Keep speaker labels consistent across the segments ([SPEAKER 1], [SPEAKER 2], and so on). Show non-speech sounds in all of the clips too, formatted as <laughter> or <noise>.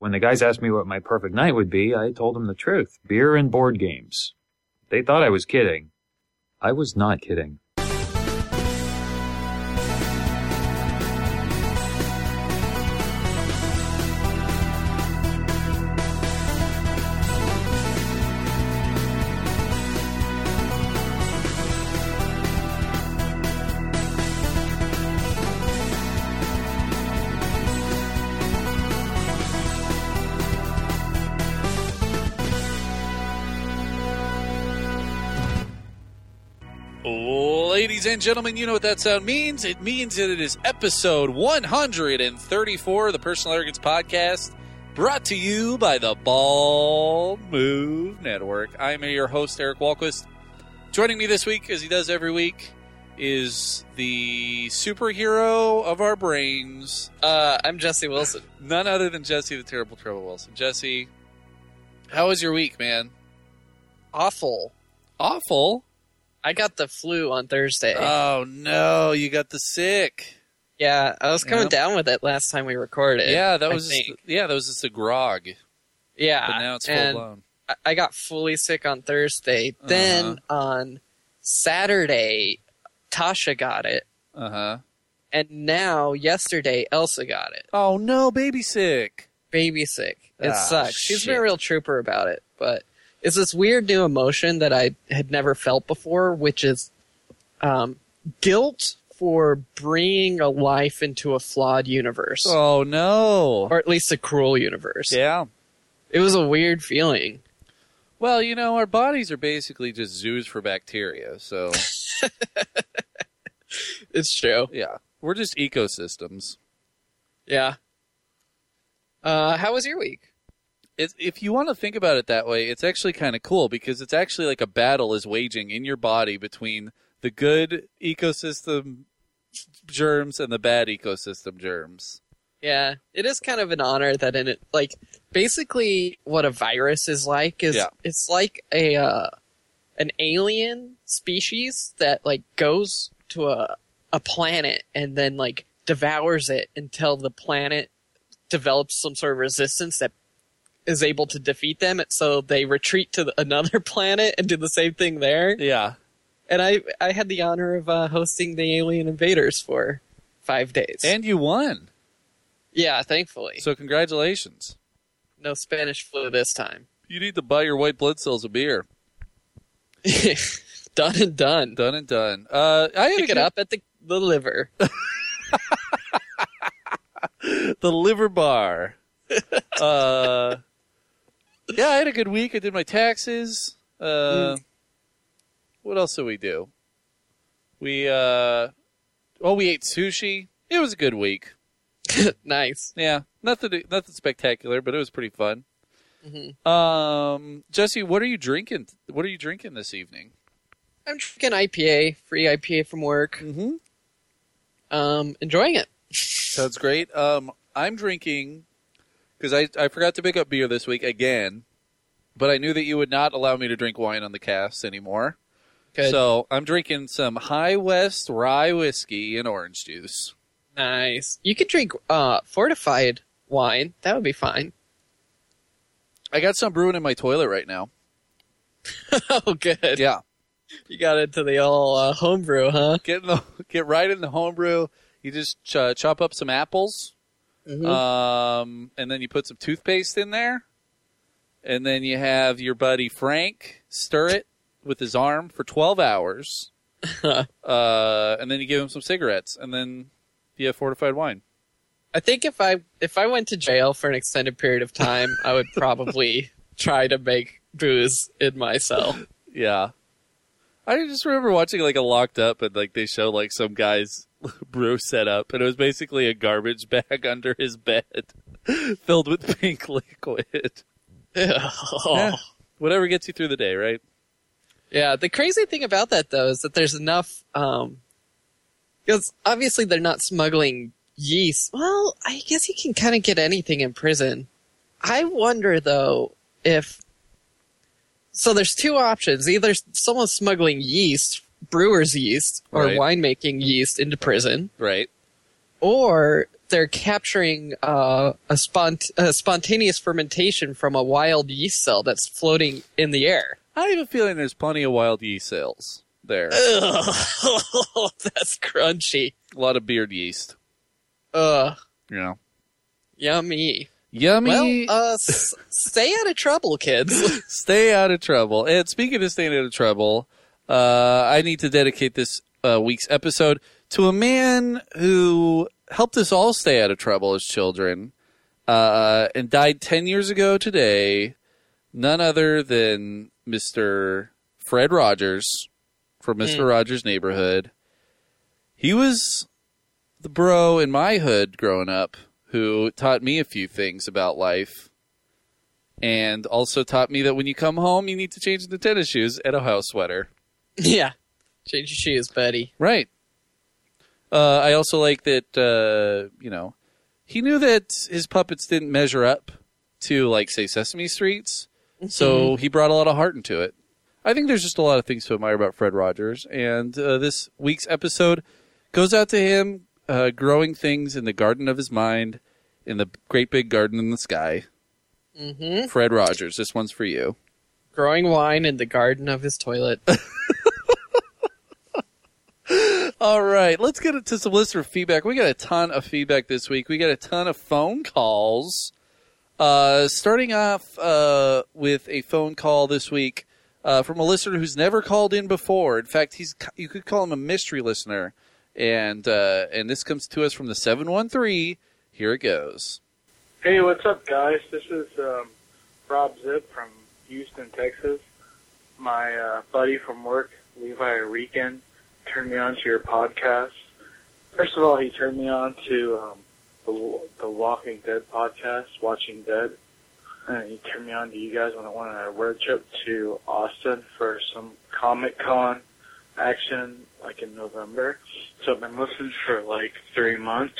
[SPEAKER 1] When the guys asked me what my perfect night would be, I told them the truth beer and board games. They thought I was kidding. I was not kidding.
[SPEAKER 2] And gentlemen, you know what that sound means. It means that it is episode 134 of the Personal Arrogance Podcast, brought to you by the Ball Move Network. I'm your host, Eric Walquist. Joining me this week, as he does every week, is the superhero of our brains,
[SPEAKER 3] Uh, I'm Jesse Wilson.
[SPEAKER 2] none other than Jesse the Terrible Trouble Wilson. Jesse, how was your week, man?
[SPEAKER 3] Awful.
[SPEAKER 2] Awful.
[SPEAKER 3] I got the flu on Thursday.
[SPEAKER 2] Oh no, you got the sick.
[SPEAKER 3] yeah, I was coming
[SPEAKER 2] Yep.
[SPEAKER 3] down with it last time we recorded.
[SPEAKER 2] Yeah, that was
[SPEAKER 3] think.
[SPEAKER 2] yeah, that was just a grog,
[SPEAKER 3] yeah.
[SPEAKER 2] but now it's full
[SPEAKER 3] and
[SPEAKER 2] blown.
[SPEAKER 3] I- I got fully sick on Thursday. Then
[SPEAKER 2] Uh-huh.
[SPEAKER 3] on Saturday, Tasha got it,
[SPEAKER 2] Uh huh.
[SPEAKER 3] and now yesterday, Elsa got it.
[SPEAKER 2] Oh no, baby sick.
[SPEAKER 3] Baby sick. It
[SPEAKER 2] Ah,
[SPEAKER 3] sucks. She's been a real trooper about it, but it's this weird new emotion that I had never felt before, which is um, guilt for bringing a life into a flawed universe,
[SPEAKER 2] Oh no.
[SPEAKER 3] or at least a cruel universe.
[SPEAKER 2] Yeah.
[SPEAKER 3] It was a weird feeling.
[SPEAKER 2] Well, you know, our bodies are basically just zoos for bacteria, so <laughs>
[SPEAKER 3] It's true.
[SPEAKER 2] yeah, we're just ecosystems.
[SPEAKER 3] Yeah. Uh, how was your week?
[SPEAKER 2] It's, if you want to think about it that way, it's actually kind of cool because it's actually like a battle is waging in your body between the good ecosystem germs and the bad ecosystem germs.
[SPEAKER 3] Yeah, it is kind of an honor that in it, like, basically what a virus is like is
[SPEAKER 2] Yeah.
[SPEAKER 3] it's like a uh, an alien species that like goes to a a planet and then like devours it until the planet develops some sort of resistance that is able to defeat them. So they retreat to another <laughs> planet and do the same thing there.
[SPEAKER 2] Yeah.
[SPEAKER 3] And I I had the honor of uh, hosting the alien invaders for five days.
[SPEAKER 2] And you won.
[SPEAKER 3] yeah, thankfully.
[SPEAKER 2] So congratulations.
[SPEAKER 3] No Spanish flu this time.
[SPEAKER 2] You need to buy your white blood cells a beer. <laughs>
[SPEAKER 3] done and done.
[SPEAKER 2] Done and done. Uh, I
[SPEAKER 3] Pick it
[SPEAKER 2] good-
[SPEAKER 3] up at the the liver. <laughs>
[SPEAKER 2] the liver bar. uh, yeah, I had a good week. I did my taxes. Uh, What else did we do? We uh, oh, we ate sushi. It was a good week. <laughs>
[SPEAKER 3] nice.
[SPEAKER 2] Yeah, nothing, nothing spectacular, but it was pretty fun.
[SPEAKER 3] Mhm.
[SPEAKER 2] Um, Jesse, what are you drinking? What are you drinking this evening?
[SPEAKER 3] I'm drinking IPA, free IPA from work.
[SPEAKER 2] Mm-hmm.
[SPEAKER 3] Um, enjoying it. <laughs>
[SPEAKER 2] Sounds great. Um, I'm drinking because I, I forgot to pick up beer this week again, but I knew that you would not allow me to drink wine on the cast anymore.
[SPEAKER 3] Good.
[SPEAKER 2] So I'm drinking some High West rye whiskey and orange juice.
[SPEAKER 3] nice. You could drink uh fortified wine. That would be fine.
[SPEAKER 2] I got some brewing in my toilet right now. <laughs>
[SPEAKER 3] oh, good.
[SPEAKER 2] Yeah,
[SPEAKER 3] You got into the old uh, homebrew, huh?
[SPEAKER 2] get in the <laughs> get right in the homebrew. You just ch- chop up some apples,
[SPEAKER 3] Mhm.
[SPEAKER 2] um, and then you put some toothpaste in there, and then you have your buddy Frank stir it with his arm for twelve hours, <laughs> uh, and then you give him some cigarettes, and then you have fortified wine.
[SPEAKER 3] I think if I if I went to jail for an extended period of time, I would probably <laughs> try to make booze in my cell.
[SPEAKER 2] Yeah, I just remember watching like a locked up, and like they show like some guy's <laughs> brew set up, and it was basically a garbage <laughs> bag under his bed <laughs> filled with pink liquid.
[SPEAKER 3] oh.
[SPEAKER 2] Whatever gets you through the day, right?
[SPEAKER 3] Yeah, the crazy thing about that though is that there's enough um because obviously they're not smuggling yeast. Well, I guess you can kind of get anything in prison. I wonder though if so there's two options. Either someone's smuggling yeast, brewer's yeast or
[SPEAKER 2] Right.
[SPEAKER 3] winemaking yeast into prison,
[SPEAKER 2] Right.
[SPEAKER 3] or they're capturing uh, a, spont- a spontaneous fermentation from a wild yeast cell that's floating in the air.
[SPEAKER 2] I have a feeling there's plenty of wild yeast cells there.
[SPEAKER 3] Ugh, <laughs> that's crunchy.
[SPEAKER 2] A lot of beard yeast.
[SPEAKER 3] Ugh,
[SPEAKER 2] You know,
[SPEAKER 3] yummy.
[SPEAKER 2] yummy.
[SPEAKER 3] Well, uh, s- stay out of trouble, kids. <laughs>
[SPEAKER 2] stay out of trouble. And speaking of staying out of trouble, uh, I need to dedicate this uh, week's episode to a man who helped us all stay out of trouble as children, uh, and died ten years ago today. None other than Mister Fred Rogers from Mister Rogers' Neighborhood. He was the bro in my hood growing up who taught me a few things about life and also taught me that when you come home, you need to change the tennis shoes and a house sweater. <laughs>
[SPEAKER 3] yeah. Change your shoes, buddy.
[SPEAKER 2] Right. Uh, I also like that, uh, you know, he knew that his puppets didn't measure up to, like, say, Sesame Streets, so he brought a lot of heart into it. I think there's just a lot of things to admire about Fred Rogers, and uh, this week's episode goes out to him uh, growing things in the garden of his mind, in the great big garden in the sky.
[SPEAKER 3] Mm-hmm.
[SPEAKER 2] Fred Rogers, this one's for you.
[SPEAKER 3] Growing wine in the garden of his toilet. <laughs>
[SPEAKER 2] All right, let's get into some listener feedback. We got a ton of feedback this week. We got a ton of phone calls. Uh, starting off uh, with a phone call this week uh, from a listener who's never called in before. In fact, he's you could call him a mystery listener, and uh, and this comes to us from the seven one three. Here it goes.
[SPEAKER 4] Hey, what's up, guys? This is um, Rob Zip from Houston, Texas. My uh, buddy from work, Levi Rican, turned me on to your podcast. First of all, he turned me on to um, the, the Walking Dead podcast, Watching Dead. And he turned me on to you guys when I went on a road trip to Austin for some Comic Con action, like in November. So I've been listening for like three months.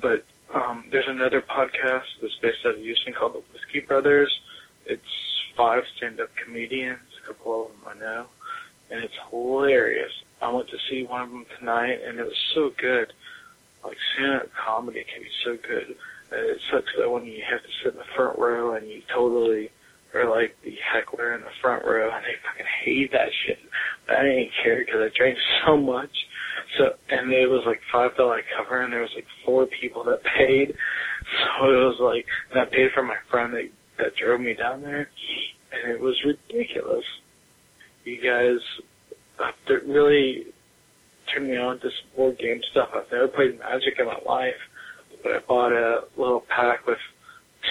[SPEAKER 4] But um, there's another podcast that's based out of Houston called the Whiskey Brothers. It's five stand-up comedians, a couple of them I know, and it's hilarious. I went to see one of them tonight, and it was so good. Like stand-up comedy can be so good. And it sucks that when you have to sit in the front row and you totally are like the heckler in the front row, and they fucking hate that shit. But I didn't care because I drank <laughs> so much. So, and it was like five dollar cover, and there was like four people that paid. <laughs> So it was like, and I paid for my friend that that drove me down there, and it was ridiculous. You guys uh, that really turned me on to some board game stuff. I've never played Magic in my life, but I bought a little pack with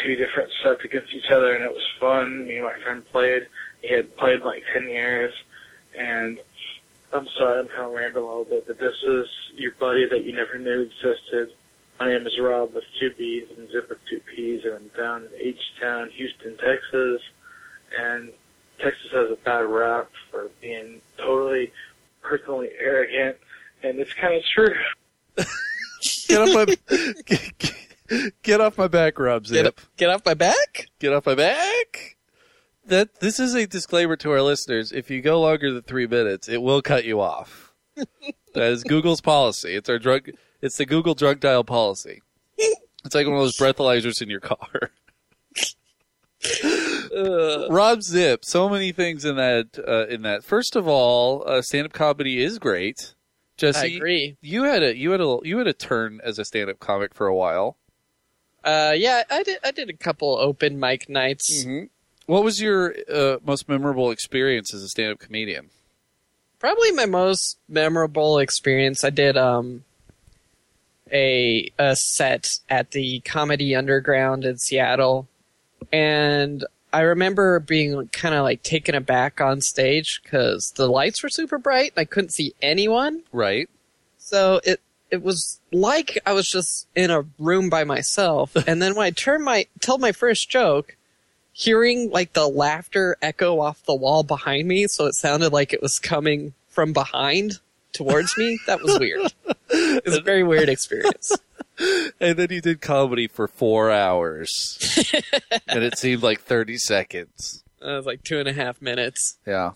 [SPEAKER 4] two different sets against each other, and it was fun. Me and my friend played. He had played like ten years, and I'm sorry, I'm kind of rambling a little bit, but this is your buddy that you never knew existed. My name is Rob with two B's and Zip with two P's, and I'm down in H-Town, Houston, Texas. And Texas has a bad rap for being totally personally arrogant, and it's kind of true.
[SPEAKER 2] Get off my get, <laughs> get off my back, Rob Zip.
[SPEAKER 3] Get, up, get off my back?
[SPEAKER 2] Get off my back. That this is a disclaimer to our listeners. If you go longer than three minutes, it will cut you off. <laughs> that is Google's policy. It's our drug. It's the Google drug dial policy. <laughs> It's like one of those breathalyzers in your car. Rob Zip. So many things in that. Uh, in that. First of all, uh, stand-up comedy is great. Jesse,
[SPEAKER 3] I agree.
[SPEAKER 2] you had a you had a you had a turn as a stand-up comic for a while.
[SPEAKER 3] Uh, yeah, I did. I did a couple open mic nights.
[SPEAKER 2] Mm-hmm. What was your uh, most memorable experience as a stand-up comedian?
[SPEAKER 3] Probably my most memorable experience. I did um a a set at the Comedy Underground in Seattle, and I remember being kind of like taken aback on stage because the lights were super bright. And I couldn't see anyone,
[SPEAKER 2] Right.
[SPEAKER 3] so it it was like I was just in a room by myself. <laughs> and then when I turned my told my first joke, hearing like the laughter echo off the wall behind me, so it sounded like it was coming from behind towards me. That was weird. <laughs> It was a very weird experience. <laughs>
[SPEAKER 2] And then you did comedy for four hours, <laughs> and it seemed like thirty seconds.
[SPEAKER 3] It was like two and a half minutes.
[SPEAKER 2] Yeah.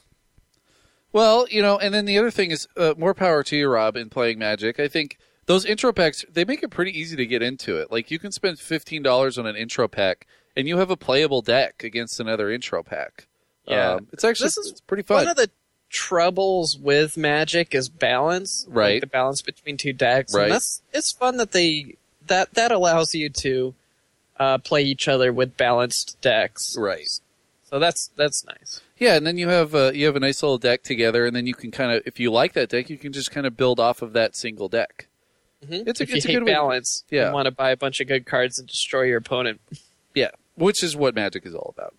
[SPEAKER 2] Well, you know, and then the other thing is uh, more power to you, Rob, in playing Magic. I think those intro packs they make it pretty easy to get into it. Like you can spend fifteen dollars on an intro pack, and you have a playable deck against another intro pack.
[SPEAKER 3] Yeah.
[SPEAKER 2] Um, it's actually
[SPEAKER 3] This is
[SPEAKER 2] pretty fun.
[SPEAKER 3] One of the troubles with Magic is balance, like
[SPEAKER 2] Right.
[SPEAKER 3] the balance between two decks.
[SPEAKER 2] Right.
[SPEAKER 3] And that's it's fun that they that that allows you to uh, play each other with balanced decks.
[SPEAKER 2] right.
[SPEAKER 3] So that's that's nice.
[SPEAKER 2] Yeah, and then you have uh, you have a nice little deck together, and then you can kind of, if you like that deck, you can just kind of build off of that single deck.
[SPEAKER 3] Mhm.
[SPEAKER 2] It's a-
[SPEAKER 3] if
[SPEAKER 2] it's a
[SPEAKER 3] hate
[SPEAKER 2] good way-
[SPEAKER 3] balance,
[SPEAKER 2] Yeah.
[SPEAKER 3] you want to buy a bunch of good cards and destroy your opponent.
[SPEAKER 2] Yeah, which is what Magic is all about.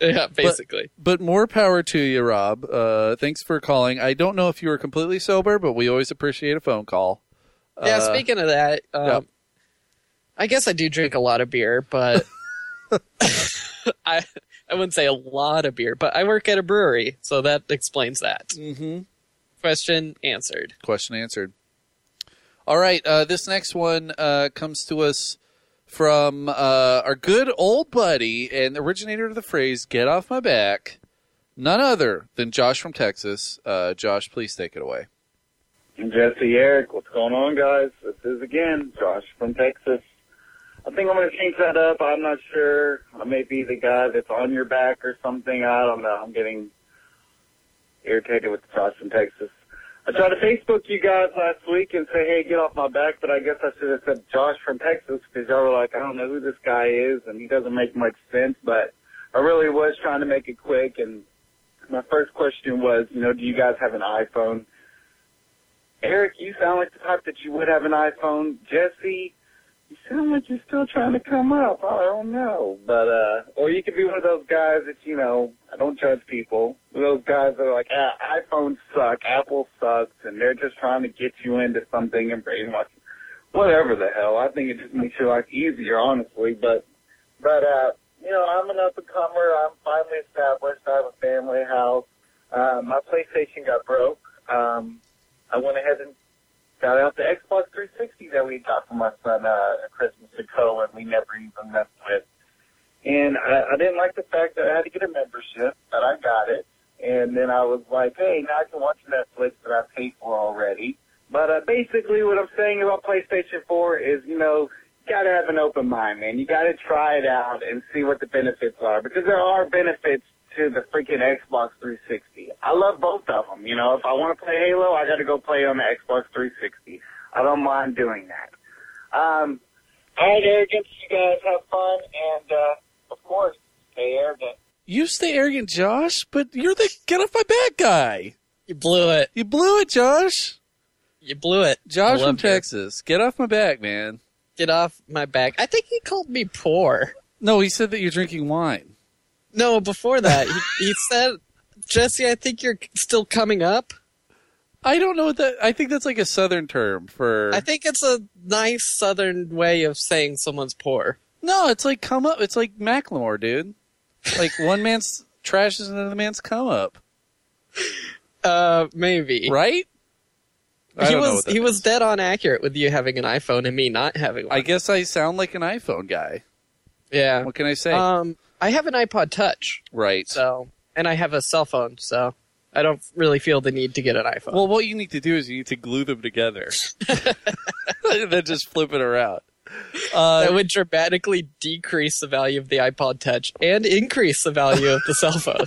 [SPEAKER 2] <laughs>
[SPEAKER 3] yeah, basically.
[SPEAKER 2] But more power to you, Rob. Uh, thanks for calling. I don't know if you were completely sober, but we always appreciate a phone call.
[SPEAKER 3] yeah.
[SPEAKER 2] Uh,
[SPEAKER 3] Speaking of that, um,
[SPEAKER 2] yeah.
[SPEAKER 3] I guess I do drink a lot of beer, but <laughs> <laughs> I I wouldn't say a lot of beer. But I work at a brewery, so that explains that.
[SPEAKER 2] mhm.
[SPEAKER 3] Question answered.
[SPEAKER 2] Question answered. All right, uh, this next one uh, comes to us from uh, our good old buddy and originator of the phrase "Get off my back," none other than Josh from Texas. Uh, Josh, please take it away.
[SPEAKER 5] Jesse, Eric, what's going on, guys? This is again Josh from Texas. I think I'm going to change that up. I'm not sure. I may be the guy that's on your back or something. I don't know. I'm getting irritated with Josh from Texas. I tried to Facebook you guys last week and say, hey, get off my back, but I guess I should have said Josh from Texas because y'all were like, I don't know who this guy is and he doesn't make much sense, but I really was trying to make it quick. And my first question was, you know, do you guys have an iPhone? Eric, you sound like the type that you would have an iPhone. Jesse, you sound like you're still trying to come up. I don't know. But, uh, or you could be one of those guys that, you know, I don't judge people. Those guys that are like, ah, iPhones suck, Apple sucks, and they're just trying to get you into something and brainwash you. Whatever the hell. I think it just makes your life easier, honestly. But, but, uh, you know, I'm an up and comer. I'm finally established. I have a family house. Uh, my PlayStation got broke. Um, I went ahead and got out the Xbox 360 that we got for my son uh, Christmas ago, and we never even messed with. And I, I didn't like the fact that I had to get a membership, but I got it. And then I was like, hey, now I can watch Netflix that I paid for already. But uh, basically, what I'm saying about PlayStation 4 is, you know, you got to have an open mind, man. You got to try it out and see what the benefits are, because there are benefits to the freaking Xbox 360. I love both of them. You know, if I want to play Halo, I got to go play on the Xbox 360. I don't mind doing that. Um, all right, arrogance. You guys have fun, and uh, of course, stay arrogant.
[SPEAKER 2] You stay arrogant, Josh, but you're the get off my back guy.
[SPEAKER 3] You blew it.
[SPEAKER 2] You blew it, Josh.
[SPEAKER 3] You blew it.
[SPEAKER 2] Josh from
[SPEAKER 3] love you.
[SPEAKER 2] Texas, get off my back, man.
[SPEAKER 3] Get off my back. I think he called me poor.
[SPEAKER 2] No, he said that you're drinking wine.
[SPEAKER 3] No, before that, he, he <laughs> said, Jesse, I think you're still coming up.
[SPEAKER 2] I don't know what that. I think that's like a southern term for.
[SPEAKER 3] I think it's a nice southern way of saying someone's poor.
[SPEAKER 2] no, it's like come up. It's like Macklemore, dude. Like <laughs> one man's trash is another man's come up,
[SPEAKER 3] Uh, maybe.
[SPEAKER 2] right? I
[SPEAKER 3] He
[SPEAKER 2] don't know
[SPEAKER 3] was he was dead on accurate with you having an iPhone and me not having one.
[SPEAKER 2] I guess I sound like an iPhone guy.
[SPEAKER 3] yeah.
[SPEAKER 2] What can I say?
[SPEAKER 3] Um, I have an iPod Touch,
[SPEAKER 2] right.
[SPEAKER 3] so and I have a cell phone, so I don't really feel the need to get an iPhone.
[SPEAKER 2] Well, what you need to do is you need to glue them together, and <laughs> <laughs> then just flip it around. Uh,
[SPEAKER 3] that would dramatically decrease the value of the iPod Touch and increase the value of the cell phone.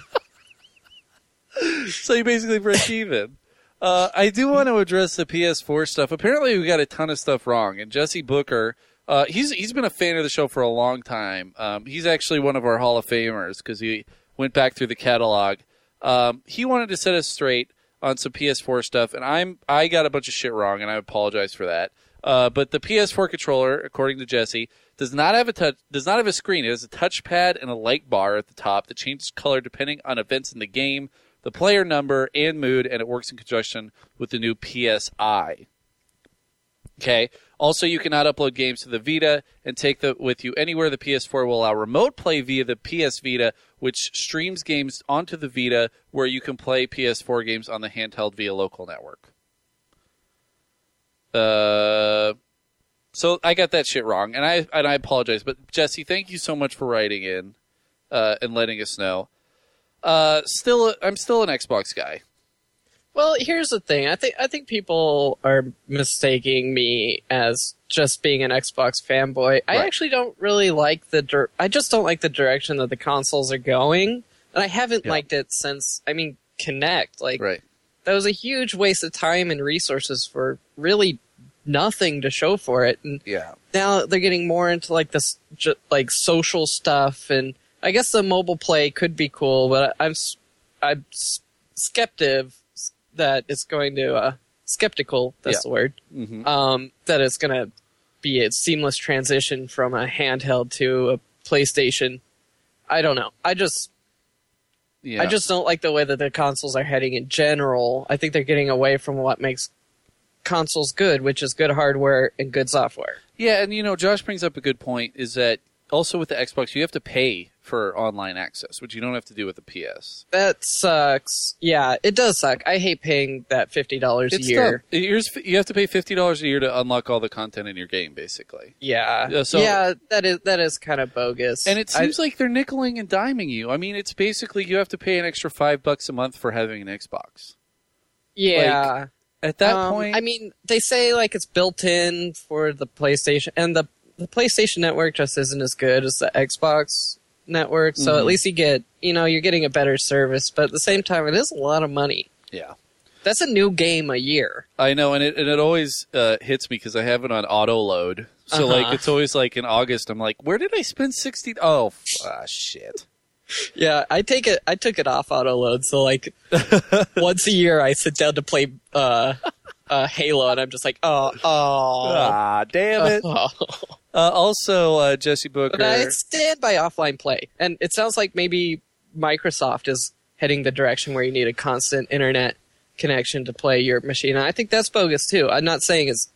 [SPEAKER 3] <laughs>
[SPEAKER 2] so you basically break even. Uh, I do want to address the PS4 stuff. Apparently, we got a ton of stuff wrong. And Jesse Booker, uh, he's he's been a fan of the show for a long time. Um, he's actually one of our Hall of Famers because he went back through the catalog. Um, he wanted to set us straight on some PS4 stuff, and I'm I got a bunch of shit wrong, and I apologize for that. Uh, but the PS4 controller, according to Jesse, does not have a touch does not have a screen. It has a touchpad and a light bar at the top that changes color depending on events in the game, the player number, and mood, and it works in conjunction with the new PS Eye. Okay. Also, you cannot upload games to the Vita and take them with you anywhere. The PS4 will allow remote play via the PS Vita, which streams games onto the Vita, where you can play PS4 games on the handheld via local network. Uh, so I got that shit wrong, and I and I apologize. But Jesse, thank you so much for writing in uh, and letting us know. Uh, still, I'm still an Xbox guy.
[SPEAKER 3] Well, here's the thing. I think I think people are mistaking me as just being an Xbox fanboy. I actually don't really like the. Dir- I just don't like the direction that the consoles are going, and I haven't
[SPEAKER 2] Yeah.
[SPEAKER 3] liked it since. I mean, Kinect. Like
[SPEAKER 2] Right.
[SPEAKER 3] that was a huge waste of time and resources for really nothing to show for it. And
[SPEAKER 2] Yeah.
[SPEAKER 3] now they're getting more into like this ju- like social stuff and i guess the mobile play could be cool but i'm s- i'm s- skeptic that it's going to uh skeptical that's
[SPEAKER 2] Yeah.
[SPEAKER 3] the word
[SPEAKER 2] hmm
[SPEAKER 3] um that it's going to be a seamless transition from a handheld to a playstation i don't know i just
[SPEAKER 2] Yeah.
[SPEAKER 3] i just don't like the way that the consoles are heading in general i think they're getting away from what makes consoles good which is good hardware and good software
[SPEAKER 2] Yeah, and you know, Josh brings up a good point. Is that also with the Xbox, you have to pay for online access, which you don't have to do with the PS.
[SPEAKER 3] That sucks. Yeah, it does suck. I hate paying that fifty dollars a
[SPEAKER 2] It's
[SPEAKER 3] year.
[SPEAKER 2] you have to pay fifty dollars a year to unlock all the content in your game, basically.
[SPEAKER 3] Yeah,
[SPEAKER 2] Yeah, so-
[SPEAKER 3] yeah, that is that is kind of bogus.
[SPEAKER 2] And it
[SPEAKER 3] I-
[SPEAKER 2] seems like they're nickeling and diming you. I mean, it's basically you have to pay an extra five bucks a month for having an Xbox.
[SPEAKER 3] yeah.
[SPEAKER 2] At that
[SPEAKER 3] Um,
[SPEAKER 2] point,
[SPEAKER 3] I mean, they say like it's built in for the PlayStation, and the the PlayStation Network just isn't as good as the Xbox Network. So
[SPEAKER 2] Mhm.
[SPEAKER 3] at least you get, you know, you're getting a better service. But at the same time, it is a lot of money.
[SPEAKER 2] yeah,
[SPEAKER 3] That's a new game a year.
[SPEAKER 2] I know, and it and it always uh, hits me because I have it on auto load. So
[SPEAKER 3] Uh-huh.
[SPEAKER 2] like, it's always like in August, I'm like, where did I spend sixty? Oh, f- ah, shit. <laughs>
[SPEAKER 3] Yeah, I take it. I took it off auto load, so like <laughs> once a year I sit down to play uh, uh, Halo, and I'm just like, oh, oh.
[SPEAKER 2] Ah, damn it.
[SPEAKER 3] oh.
[SPEAKER 2] Uh, also, uh, Jesse Booker.
[SPEAKER 3] But I stand by offline play, and it sounds like maybe Microsoft is heading the direction where you need a constant internet connection to play your machine. And I think that's bogus too. I'm not saying it's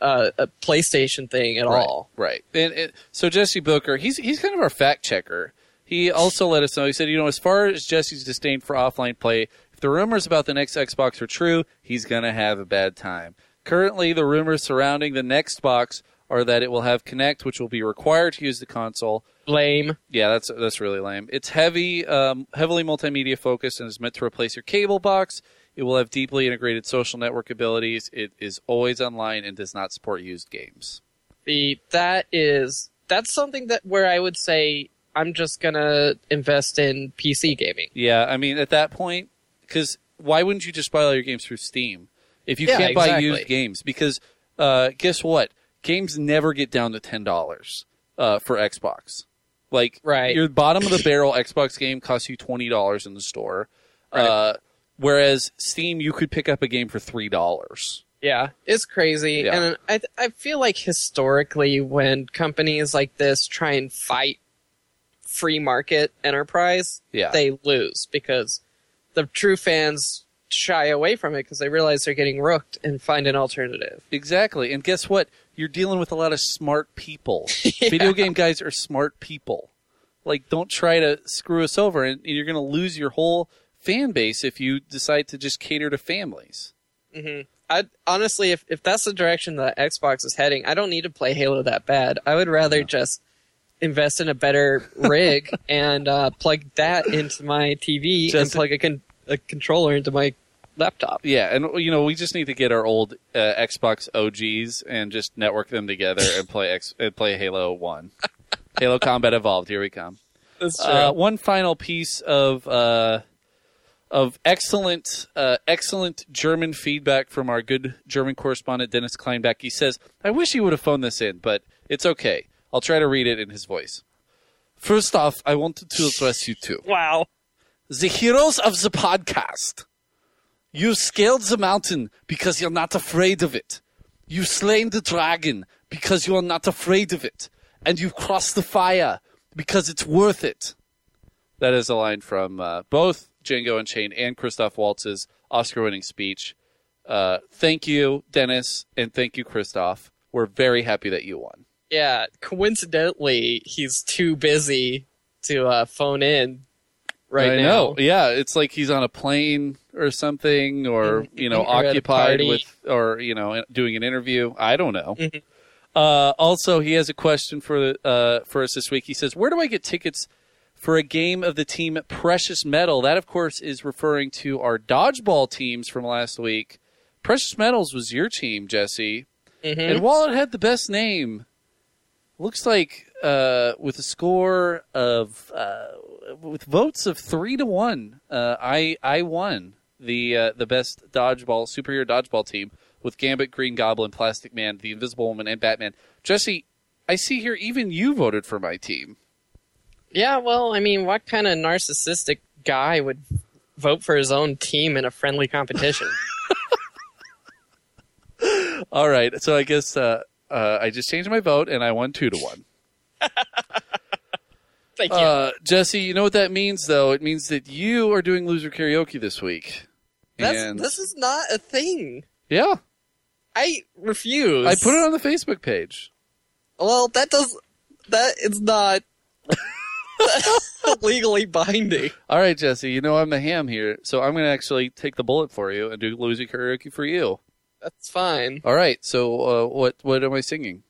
[SPEAKER 3] uh, a PlayStation thing at
[SPEAKER 2] right,
[SPEAKER 3] all.
[SPEAKER 2] Right. And, and so Jesse Booker, he's he's kind of our fact checker. He also let us know. He said, you know, as far as Jesse's disdain for offline play, if the rumors about the next Xbox are true, he's gonna have a bad time. Currently, the rumors surrounding the next box are that it will have Kinect, which will be required to use the console.
[SPEAKER 3] Lame.
[SPEAKER 2] Yeah, that's that's really lame. It's heavy, um, heavily multimedia focused, and is meant to replace your cable box. It will have deeply integrated social network abilities. It is always online and does not support used games.
[SPEAKER 3] The that is that's something that where I would say I'm just gonna invest in PC gaming.
[SPEAKER 2] Yeah, I mean, at that point, because why wouldn't you just buy all your games through Steam if you
[SPEAKER 3] Yeah,
[SPEAKER 2] can't buy used games? Because uh, guess what? Games never get down to ten dollars uh, for Xbox. Like,
[SPEAKER 3] Right.
[SPEAKER 2] your bottom of the barrel Xbox game costs you twenty dollars in the store,
[SPEAKER 3] Right.
[SPEAKER 2] uh, whereas Steam you could pick up a game for three dollars.
[SPEAKER 3] Yeah, it's crazy,
[SPEAKER 2] Yeah.
[SPEAKER 3] and I I feel like historically when companies like this try and fight free market enterprise,
[SPEAKER 2] Yeah,
[SPEAKER 3] they lose because the true fans shy away from it because they realize they're getting rooked and find an alternative.
[SPEAKER 2] exactly. And guess what? You're dealing with a lot of smart people. <laughs> Video game guys are smart people. Like, don't try to screw us over, and you're going to lose your whole fan base if you decide to just cater to families.
[SPEAKER 3] hmm I honestly, if if that's the direction that Xbox is heading, I don't need to play Halo that bad. I would rather just invest in a better <laughs> rig and uh, plug that into my TV and plug a, con- a controller into my laptop.
[SPEAKER 2] Yeah, and you know we just need to get our old uh, Xbox OGs and just network them together and play X and play Halo One, <laughs> Halo Combat Evolved. Here we come.
[SPEAKER 3] That's
[SPEAKER 2] Uh, one final piece of uh, of excellent uh, excellent German feedback from our good German correspondent Dennis Kleinbeck. He says, "I wish he would have phoned this in, but it's okay. I'll try to read it in his voice." First off, I wanted to address you two.
[SPEAKER 3] wow.
[SPEAKER 2] The heroes of the podcast. You scaled the mountain because you're not afraid of it. You slain the dragon because you are not afraid of it. And you crossed the fire because it's worth it. That is a line from uh, both Django Unchained and Christoph Waltz's Oscar winning speech. Uh, thank you, Dennis, and thank you, Christoph. We're very happy that you won.
[SPEAKER 3] Yeah, coincidentally, he's too busy to uh, phone in right
[SPEAKER 2] I
[SPEAKER 3] now.
[SPEAKER 2] know. Yeah, it's like he's on a plane or something, or
[SPEAKER 3] Mhm.
[SPEAKER 2] you know, occupied with, or you know, doing an interview. I don't know.
[SPEAKER 3] Mhm.
[SPEAKER 2] Uh, also, he has a question for uh, for us this week. He says, "Where do I get tickets for a game of the team Precious Metal. That, of course, is referring to our dodgeball teams from last week. Precious Metals was your team, Jesse.
[SPEAKER 3] Mm-hmm.
[SPEAKER 2] And while it had the best name, looks like uh, with a score of uh, with votes of three to one, uh, I I won the uh, the best dodgeball superhero dodgeball team with Gambit, Green Goblin, Plastic Man, the Invisible Woman, and Batman. Jesse, I see here even you voted for my team.
[SPEAKER 3] Yeah, well, I mean, what kind of narcissistic guy would vote for his own team in a friendly competition? <laughs>
[SPEAKER 2] All right, so I guess uh, uh, I just changed my vote and I won two to one. <laughs>
[SPEAKER 3] Thank you.
[SPEAKER 2] Uh, Jesse, you know what that means, though? It means that you are doing loser karaoke this week.
[SPEAKER 3] That's,
[SPEAKER 2] and
[SPEAKER 3] this is not a thing.
[SPEAKER 2] yeah,
[SPEAKER 3] I refuse.
[SPEAKER 2] I put it on the Facebook page.
[SPEAKER 3] Well, that does. That is not <laughs> legally binding.
[SPEAKER 2] All right, Jesse, you know I'm the ham here, so I'm going to actually take the bullet for you and do loser karaoke for you.
[SPEAKER 3] That's fine.
[SPEAKER 2] All right, so uh, what what am I singing?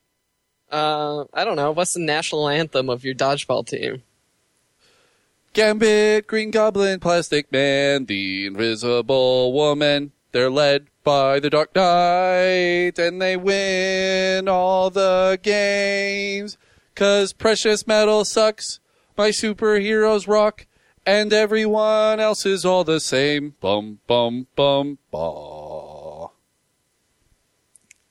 [SPEAKER 3] Uh, I don't know. What's the national anthem of your dodgeball team?
[SPEAKER 2] Gambit, Green Goblin, Plastic Man, the Invisible Woman. They're led by the Dark Knight, and they win all the games. Cause precious metal sucks, my superheroes rock, and everyone else is all the same. Bum, bum, bum, ba.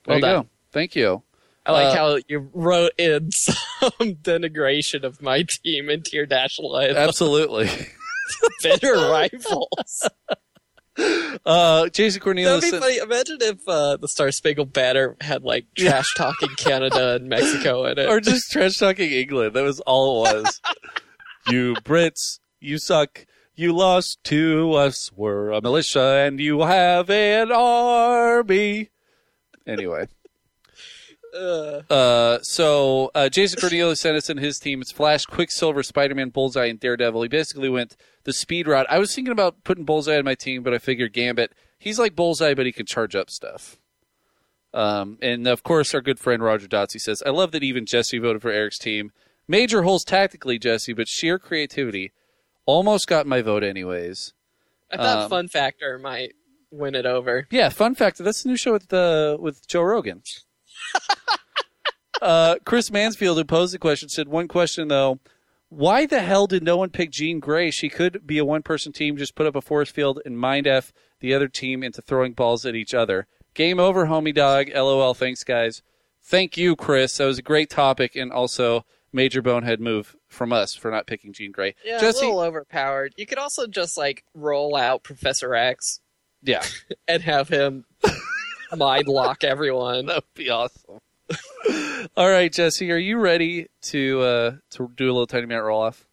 [SPEAKER 2] There
[SPEAKER 3] Well
[SPEAKER 2] you
[SPEAKER 3] done.
[SPEAKER 2] go. Thank you.
[SPEAKER 3] I like
[SPEAKER 2] Uh,
[SPEAKER 3] how you wrote in <laughs> some denigration of my team into your national anthem.
[SPEAKER 2] Absolutely. <laughs>
[SPEAKER 3] Bitter rivals. <laughs>
[SPEAKER 2] Uh, Jason
[SPEAKER 3] That'd be funny. Imagine if uh, the Star Spangled Banner had like trash talking Canada and Mexico in it.
[SPEAKER 2] or just trash talking England. That was all it was. you Brits, you suck. You lost to us. We're a militia, and you have an army. Anyway,
[SPEAKER 3] Uh,
[SPEAKER 2] uh, so uh, Jason Cornelius sent us in his team. It's Flash, Quicksilver, Spider-Man, Bullseye, and Daredevil. He basically went the speed route. I was thinking about putting Bullseye on my team, but I figured Gambit. He's like Bullseye, but he can charge up stuff. Um, and of course, our good friend Roger Dotsy says, "I love that even Jesse voted for Eric's team. Major holes tactically, Jesse, but sheer creativity almost got my vote anyways."
[SPEAKER 3] I thought
[SPEAKER 2] Um,
[SPEAKER 3] Fun Factor might win it over.
[SPEAKER 2] Yeah, fun Factor. That's the new show with uh, with Joe Rogan. Uh, Chris Mansfield, who posed the question, said one question though: Why the hell did no one pick Jean Grey? She could be a one-person team. Just put up a force field and mind f the other team into throwing balls at each other. Game over, homie dog. LOL. Thanks, guys. Thank you, Chris. That was a great topic and also major bonehead move from us for not picking Jean Grey.
[SPEAKER 3] Yeah,
[SPEAKER 2] Jesse,
[SPEAKER 3] a little overpowered. You could also just like roll out Professor X
[SPEAKER 2] yeah, <laughs>
[SPEAKER 3] and have him mind lock everyone.
[SPEAKER 2] that would be awesome. <laughs> All right, Jesse, are you ready to uh, to do a little tiny minute roll off?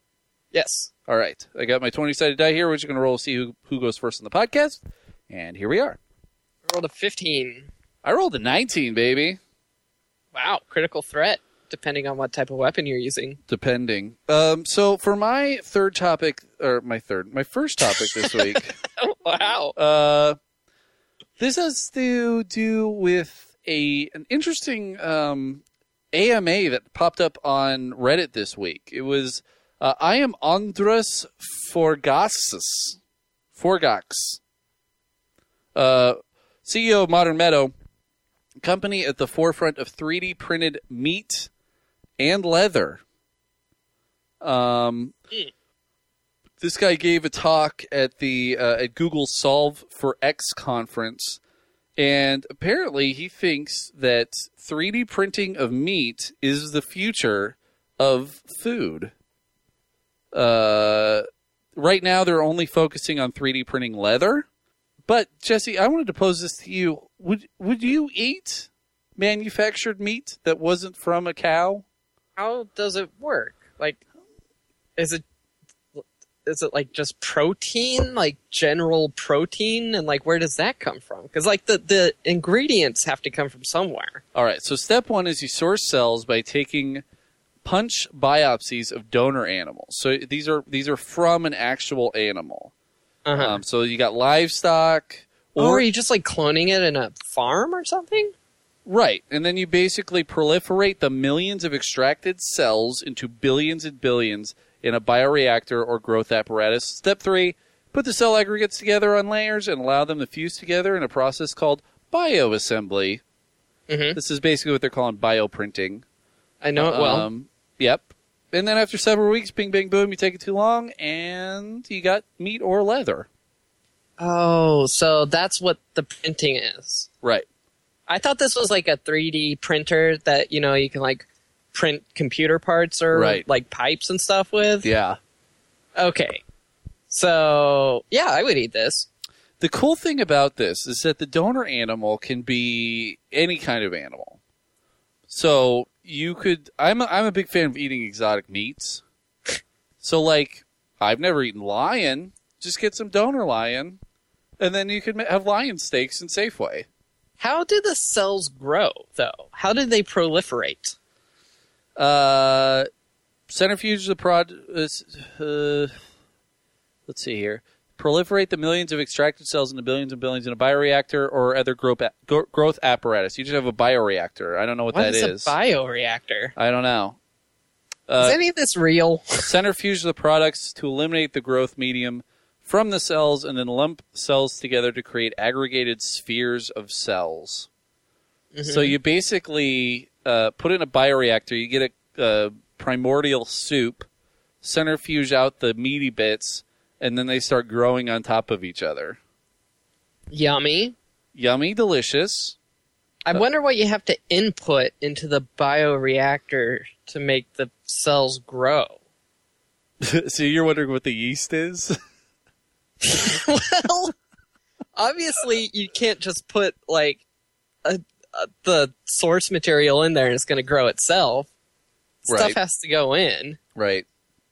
[SPEAKER 3] Yes.
[SPEAKER 2] All right, I got my twenty sided die here. We're just going to roll see who who goes first in the podcast, and here we are.
[SPEAKER 3] I rolled a 15.
[SPEAKER 2] I rolled a nineteen, baby.
[SPEAKER 3] Wow, critical threat, depending on what type of weapon you're using.
[SPEAKER 2] Depending. Um, so for my third topic, or my third, my first topic this <laughs> week.
[SPEAKER 3] wow.
[SPEAKER 2] Uh, this has to do with a an interesting um, AMA that popped up on Reddit this week. It was uh, I am Andras Forgasis, Forgacs, uh, CEO of Modern Meadow, company at the forefront of 3D printed meat and leather. Um, this guy gave a talk at the uh, at Google Solve for X conference, and apparently he thinks that 3D printing of meat is the future of food. Uh, right now they're only focusing on 3D printing leather, but Jesse, I wanted to pose this to you: would would you eat manufactured meat that wasn't from a cow?
[SPEAKER 3] How does it work? Like, is it is it like just protein, like general protein, and like where does that come from? Because like the the ingredients have to come from somewhere.
[SPEAKER 2] All right. So step one is you source cells by taking punch biopsies of donor animals. So these are these are from an actual animal.
[SPEAKER 3] Uh-huh.
[SPEAKER 2] Um, so you got livestock,
[SPEAKER 3] or
[SPEAKER 2] or
[SPEAKER 3] are you just like cloning it in a farm or something?
[SPEAKER 2] right, and then you basically proliferate the millions of extracted cells into billions and billions in a bioreactor or growth apparatus. Step three, put the cell aggregates together on layers and allow them to fuse together in a process called bioassembly.
[SPEAKER 3] Mhm.
[SPEAKER 2] This is basically what they're calling bioprinting.
[SPEAKER 3] I know it well.
[SPEAKER 2] Um, yep. And then after several weeks, bing, bang, boom, you take it too long, and you got meat or leather.
[SPEAKER 3] oh, so that's what the printing is.
[SPEAKER 2] Right.
[SPEAKER 3] I thought this was like a 3D printer that you know you can like print computer parts or
[SPEAKER 2] Right.
[SPEAKER 3] like pipes and stuff with.
[SPEAKER 2] Yeah.
[SPEAKER 3] Okay. So yeah, I would eat this.
[SPEAKER 2] The cool thing about this is that the donor animal can be any kind of animal. So you could. I'm a, I'm a big fan of eating exotic meats. So like, I've never eaten lion. Just get some donor lion, and then you can have lion steaks in Safeway.
[SPEAKER 3] How do the cells grow though? How do they proliferate?
[SPEAKER 2] Uh, centrifuge the prod. Uh, let's see here. Proliferate the millions of extracted cells into billions and billions in a bioreactor or other growth growth apparatus. You just have a bioreactor. I don't know what,
[SPEAKER 3] What
[SPEAKER 2] that
[SPEAKER 3] is
[SPEAKER 2] is.
[SPEAKER 3] a bioreactor?
[SPEAKER 2] I don't know.
[SPEAKER 3] is
[SPEAKER 2] Uh,
[SPEAKER 3] any of this real? <laughs>
[SPEAKER 2] centrifuge the products to eliminate the growth medium from the cells and then lump cells together to create aggregated spheres of cells. So you basically uh, put in a bioreactor. You get a, primordial soup, centrifuge out the meaty bits, and then they start growing on top of each other.
[SPEAKER 3] Yummy.
[SPEAKER 2] Yummy, delicious.
[SPEAKER 3] I wonder what you have to input into the bioreactor to make the cells grow. <laughs>
[SPEAKER 2] so you're wondering what the yeast is? <laughs>
[SPEAKER 3] well, obviously you can't just put like a, the source material in there and it's going to grow itself. Stuff has to go in.
[SPEAKER 2] right.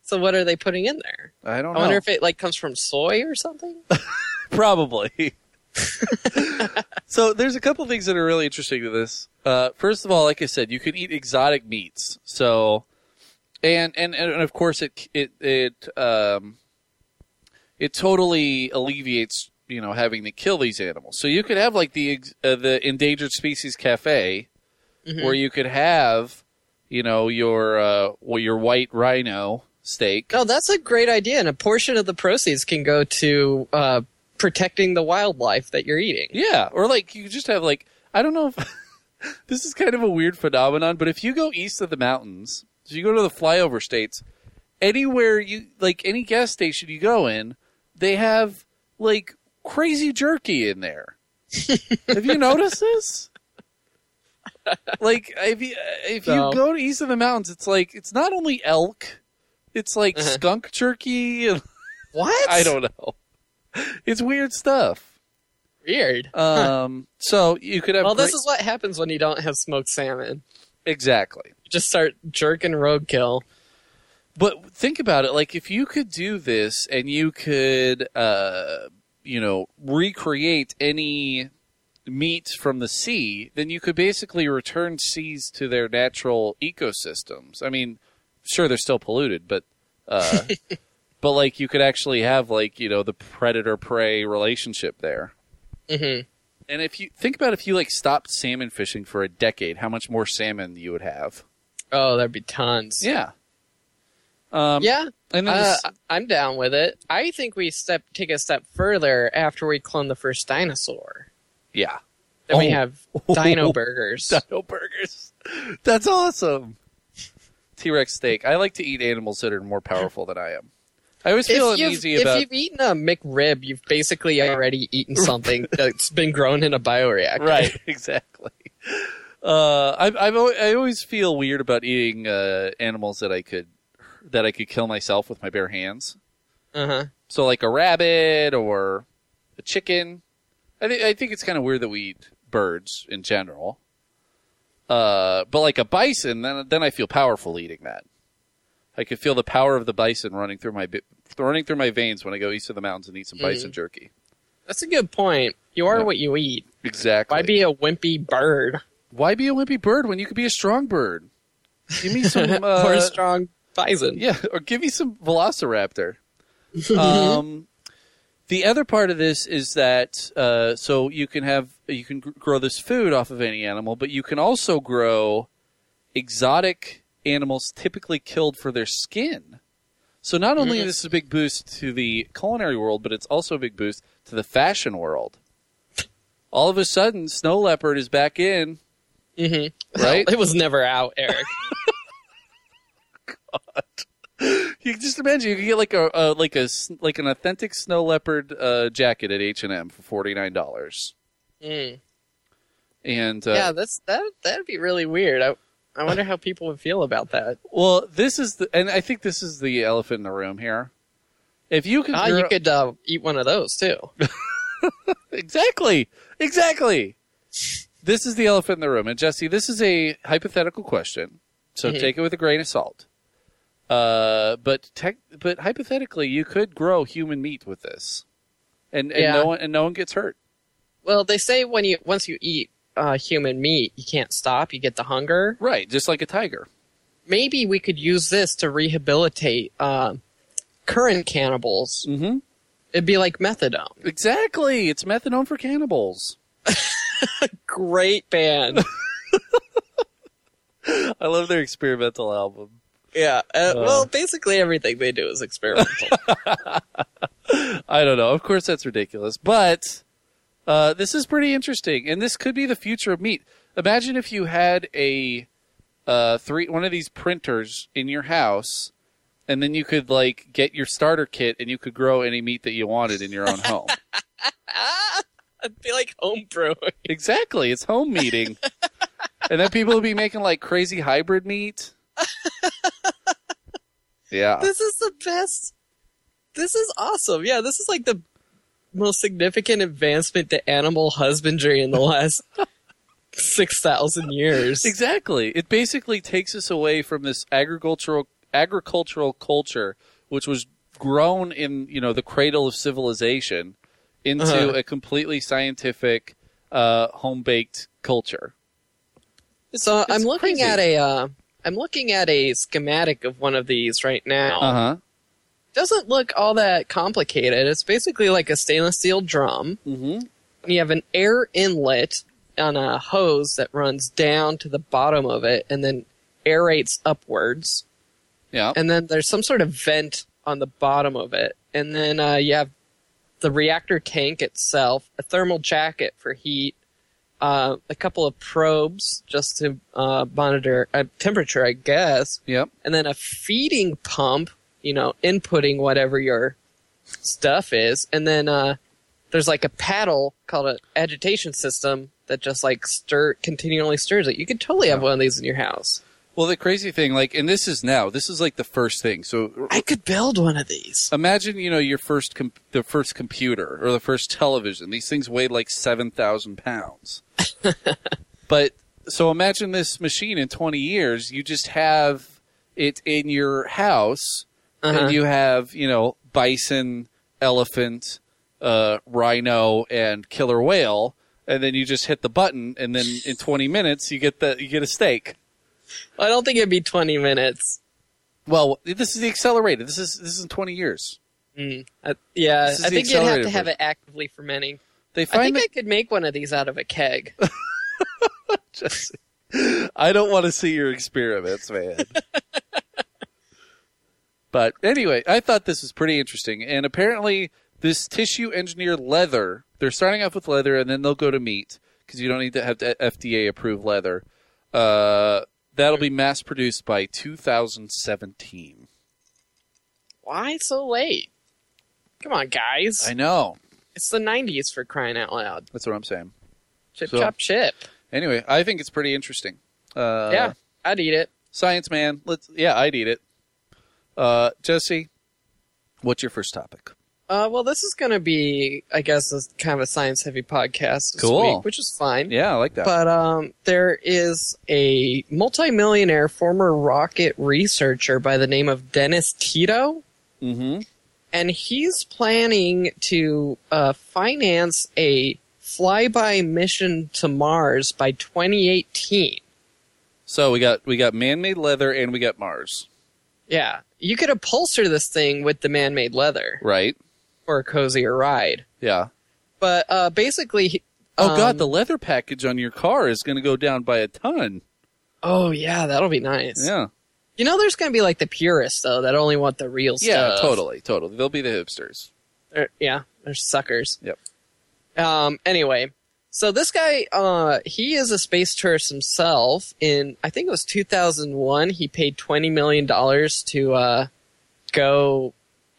[SPEAKER 3] So what are they putting in there?
[SPEAKER 2] I don't
[SPEAKER 3] I
[SPEAKER 2] know.
[SPEAKER 3] wonder if it like comes from soy or something. <laughs>
[SPEAKER 2] Probably. so there's a couple things that are really interesting to this. Uh, first of all, like I said, you can eat exotic meats. So, and and and of course it it it um, it totally alleviates you know having to kill these animals. So you could have like the uh, the endangered species cafe,
[SPEAKER 3] Mhm.
[SPEAKER 2] where you could have you know your uh, well, your white rhino steak.
[SPEAKER 3] Oh, that's a great idea, and a portion of the proceeds can go to uh, protecting the wildlife that you're eating.
[SPEAKER 2] Yeah, or like you just have like I don't know if <laughs> this is kind of a weird phenomenon, but if you go east of the mountains, so you go to the flyover states, anywhere you like any gas station you go in, they have like crazy jerky in there. have you noticed this? Like if you if
[SPEAKER 3] No.
[SPEAKER 2] you go to east of the mountains, it's like it's not only elk, it's like
[SPEAKER 3] Uh-huh.
[SPEAKER 2] skunk jerky and <laughs>
[SPEAKER 3] What?
[SPEAKER 2] I don't know. It's weird stuff.
[SPEAKER 3] Weird.
[SPEAKER 2] Um, <laughs> so you could have.
[SPEAKER 3] well, this is what happens when you don't have smoked salmon.
[SPEAKER 2] exactly.
[SPEAKER 3] You just start jerking roadkill.
[SPEAKER 2] But think about it. Like, if you could do this and you could, uh, you know, recreate any meat from the sea, then you could basically return seas to their natural ecosystems. I mean, sure, they're still polluted, but, uh, <laughs> but like you could actually have like you know the predator prey relationship there.
[SPEAKER 3] hmm
[SPEAKER 2] And if you think about if you like stopped salmon fishing for a decade, how much more salmon you would have?
[SPEAKER 3] Oh, there'd be tons.
[SPEAKER 2] Yeah. Um,
[SPEAKER 3] Yeah,
[SPEAKER 2] And then
[SPEAKER 3] uh,
[SPEAKER 2] this-
[SPEAKER 3] I'm down with it. I think we step take a step further after we clone the first dinosaur.
[SPEAKER 2] yeah.
[SPEAKER 3] Then we
[SPEAKER 2] Oh.
[SPEAKER 3] have <laughs> dino burgers.
[SPEAKER 2] Dino burgers. That's awesome. T Rex steak. I like to eat animals that are more powerful than I am. I always feel
[SPEAKER 3] if you've,
[SPEAKER 2] uneasy
[SPEAKER 3] if you've eaten a McRib, you've basically already eaten something that's been grown in a bioreactor.
[SPEAKER 2] Right, <laughs> exactly. Uh, I, I've al- I always feel weird about eating uh, animals that I could that I could kill myself with my bare hands.
[SPEAKER 3] Uh huh.
[SPEAKER 2] So like a rabbit or a chicken. I think I think it's kind of weird that we eat birds in general. Uh, but like a bison, then then I feel powerful eating that. I could feel the power of the bison running through my running through my veins when I go east of the mountains and eat some bison jerky.
[SPEAKER 3] That's a good point. You are
[SPEAKER 2] Yeah.
[SPEAKER 3] what you eat.
[SPEAKER 2] Exactly.
[SPEAKER 3] Why be a wimpy bird
[SPEAKER 2] Why be a wimpy bird when you could be a strong bird? Give me <laughs> some
[SPEAKER 3] or
[SPEAKER 2] uh,
[SPEAKER 3] a strong bison?
[SPEAKER 2] Yeah, <laughs> or give me some Velociraptor. <laughs> um, the other part of this is that uh, so you can have you can gr- grow this food off of any animal, but you can also grow exotic animals typically killed for their skin. So not only
[SPEAKER 3] Mhm.
[SPEAKER 2] is this a big boost to the culinary world, but it's also a big boost to the fashion world. All of a sudden, snow leopard is back in,
[SPEAKER 3] Mm-hmm.
[SPEAKER 2] right? <laughs>
[SPEAKER 3] it was never out, Eric. <laughs>
[SPEAKER 2] You can just imagine you can get like a, like a like an authentic snow leopard uh, jacket at H and M for forty nine dollars.
[SPEAKER 3] Mm.
[SPEAKER 2] And uh,
[SPEAKER 3] yeah, that's that. That'd be really weird. I I wonder how people would feel about that.
[SPEAKER 2] well, this is the and I think this is the elephant in the room here. If you could,
[SPEAKER 3] Ah,
[SPEAKER 2] grow-
[SPEAKER 3] you could uh, eat one of those too. <laughs>
[SPEAKER 2] exactly, exactly. This is the elephant in the room, and Jesse, this is a hypothetical question, so
[SPEAKER 3] Mhm.
[SPEAKER 2] take it with a grain of salt. Uh, but tech, but hypothetically, you could grow human meat with this, and and
[SPEAKER 3] Yeah.
[SPEAKER 2] no one and no one gets hurt.
[SPEAKER 3] Well, they say when you once you eat uh, human meat, you can't stop. You get the hunger.
[SPEAKER 2] Right, just like a tiger.
[SPEAKER 3] Maybe we could use this to rehabilitate uh, current cannibals.
[SPEAKER 2] Mm-hmm.
[SPEAKER 3] It'd be like methadone.
[SPEAKER 2] Exactly. It's methadone for cannibals. <laughs>
[SPEAKER 3] Great band. <laughs>
[SPEAKER 2] I love their experimental album.
[SPEAKER 3] Yeah. Uh, well, basically everything they do is experimental. <laughs>
[SPEAKER 2] I don't know. Of course, that's ridiculous, but uh, this is pretty interesting, and this could be the future of meat. Imagine if you had a uh, three one of these printers in your house, and then you could like get your starter kit, and you could grow any meat that you wanted in your own home. <laughs>
[SPEAKER 3] I'd be like home brewing.
[SPEAKER 2] exactly, it's home meeting, <laughs> and then people would be making like crazy hybrid meat. Yeah.
[SPEAKER 3] This is the best. This is awesome. Yeah, this is like the most significant advancement to animal husbandry in the <laughs> last 6,000 years.
[SPEAKER 2] Exactly. It basically takes us away from this agricultural agricultural culture, which was grown in you know the cradle of civilization, into
[SPEAKER 3] Uh-huh.
[SPEAKER 2] a completely scientific, uh, home baked culture.
[SPEAKER 3] So I'm looking
[SPEAKER 2] crazy.
[SPEAKER 3] at a uh, I'm looking at a schematic of one of these right now.
[SPEAKER 2] Uh huh.
[SPEAKER 3] Doesn't look all that complicated. It's basically like a stainless steel drum.
[SPEAKER 2] Mm-hmm.
[SPEAKER 3] And you have an air inlet on a hose that runs down to the bottom of it and then aerates upwards.
[SPEAKER 2] Yeah.
[SPEAKER 3] And then there's some sort of vent on the bottom of it. And then uh, you have the reactor tank itself, a thermal jacket for heat, uh, a couple of probes just to uh, monitor uh, temperature, I guess,
[SPEAKER 2] Yep.
[SPEAKER 3] and then a feeding pump, you know, inputting whatever your stuff is, and then uh, there's like a paddle called an agitation system that just like stir continually stirs it. You could totally have one of these in your house.
[SPEAKER 2] Well, the crazy thing, like, and this is now, this is like the first thing. So
[SPEAKER 3] I could build one of these.
[SPEAKER 2] imagine, you know, your first, com- the first computer or the first television. These things weighed like 7,000 pounds. <laughs> but, so imagine this machine in 20 years, you just have it in your house
[SPEAKER 3] Uh-huh.
[SPEAKER 2] and you have, you know, bison, elephant, uh, rhino, and killer whale. And then you just hit the button and then in 20 minutes you get the, you get a steak.
[SPEAKER 3] I don't think it'd be 20 minutes.
[SPEAKER 2] Well, this is the accelerated. This is, this is in 20 years.
[SPEAKER 3] Mm. I, yeah, I think you'd have to have
[SPEAKER 2] version.
[SPEAKER 3] it actively fermenting.
[SPEAKER 2] They
[SPEAKER 3] I
[SPEAKER 2] find
[SPEAKER 3] think
[SPEAKER 2] that
[SPEAKER 3] I could make one of these out of a keg. <laughs> <laughs>
[SPEAKER 2] I don't want to see your experiments, man. <laughs> but anyway, I thought this was pretty interesting. And apparently, this tissue engineered leather, they're starting off with leather and then they'll go to meat because you don't need to have FDA approved leather. Uh, that'll be mass produced by 2017.
[SPEAKER 3] Why so late? Come on, guys.
[SPEAKER 2] I know.
[SPEAKER 3] It's the 90s for crying out loud.
[SPEAKER 2] That's what I'm saying.
[SPEAKER 3] Chip,
[SPEAKER 2] So-
[SPEAKER 3] chop, chip.
[SPEAKER 2] Anyway, I think it's pretty interesting. Uh,
[SPEAKER 3] yeah, I'd eat it.
[SPEAKER 2] Science man. Let's, yeah, I'd eat it. Uh, Jesse, what's your first topic?
[SPEAKER 3] Uh, well, this is going to be, I guess, a, kind of a science heavy podcast this
[SPEAKER 2] Cool.
[SPEAKER 3] week, which is fine.
[SPEAKER 2] Yeah, I like that.
[SPEAKER 3] But um, there is a multimillionaire former rocket researcher by the name of Dennis Tito,
[SPEAKER 2] mm-hmm.
[SPEAKER 3] and he's planning to uh, finance a flyby mission to Mars by 2018.
[SPEAKER 2] So we got we got man-made leather and we got Mars,
[SPEAKER 3] Yeah, you could upholster this thing with the man-made leather
[SPEAKER 2] right?
[SPEAKER 3] For a cozier ride.
[SPEAKER 2] Yeah.
[SPEAKER 3] But uh, basically,
[SPEAKER 2] Oh God,
[SPEAKER 3] um,
[SPEAKER 2] the leather package on your car is going to go down by a ton.
[SPEAKER 3] oh yeah, that'll be nice.
[SPEAKER 2] Yeah.
[SPEAKER 3] You know, there's going to be like the purists though that only want the real
[SPEAKER 2] Yeah,
[SPEAKER 3] stuff.
[SPEAKER 2] Yeah, totally, totally. They'll be the hipsters.
[SPEAKER 3] They're- yeah, they're suckers.
[SPEAKER 2] Yep.
[SPEAKER 3] Um. Anyway, so this guy, uh, he is a space tourist himself. In I think it was 2001, he paid 20 million dollars to uh, go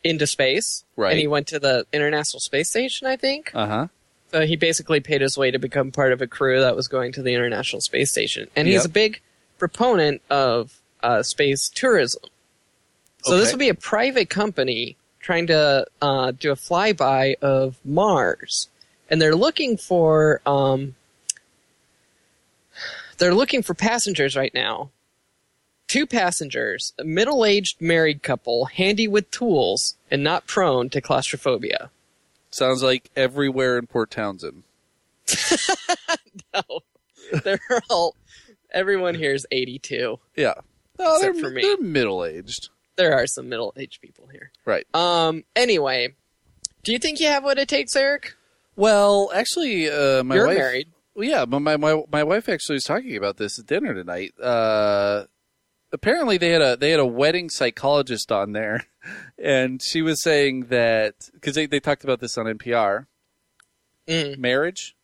[SPEAKER 3] into space.
[SPEAKER 2] Right.
[SPEAKER 3] And he went to the International Space Station, I think.
[SPEAKER 2] Uh huh.
[SPEAKER 3] So he basically paid his way to become part of a crew that was going to the International Space Station, and he's
[SPEAKER 2] Yep.
[SPEAKER 3] a big proponent of uh, space tourism. So this
[SPEAKER 2] Okay.
[SPEAKER 3] would be a private company trying to uh, do a flyby of Mars, and they're looking for um, they're looking for passengers right now. Two passengers, a middle-aged married couple, handy with tools and not prone to claustrophobia.
[SPEAKER 2] Sounds like everywhere in Port Townsend. <laughs>
[SPEAKER 3] No, <laughs> they're all. Everyone here is 82.
[SPEAKER 2] Yeah. No, they're,
[SPEAKER 3] Except for me.
[SPEAKER 2] they're middle aged.
[SPEAKER 3] There are some middle-aged people here.
[SPEAKER 2] Right.
[SPEAKER 3] Um. Anyway, do you think you have what it takes, Eric?
[SPEAKER 2] Well, actually, uh, my
[SPEAKER 3] You're
[SPEAKER 2] wife.
[SPEAKER 3] married.
[SPEAKER 2] Well, yeah, but my, my my wife actually was talking about this at dinner tonight. Uh, apparently, they had a they had a wedding psychologist on there, <laughs> and she was saying that because they they talked about this on NPR,
[SPEAKER 3] Mm.
[SPEAKER 2] marriage.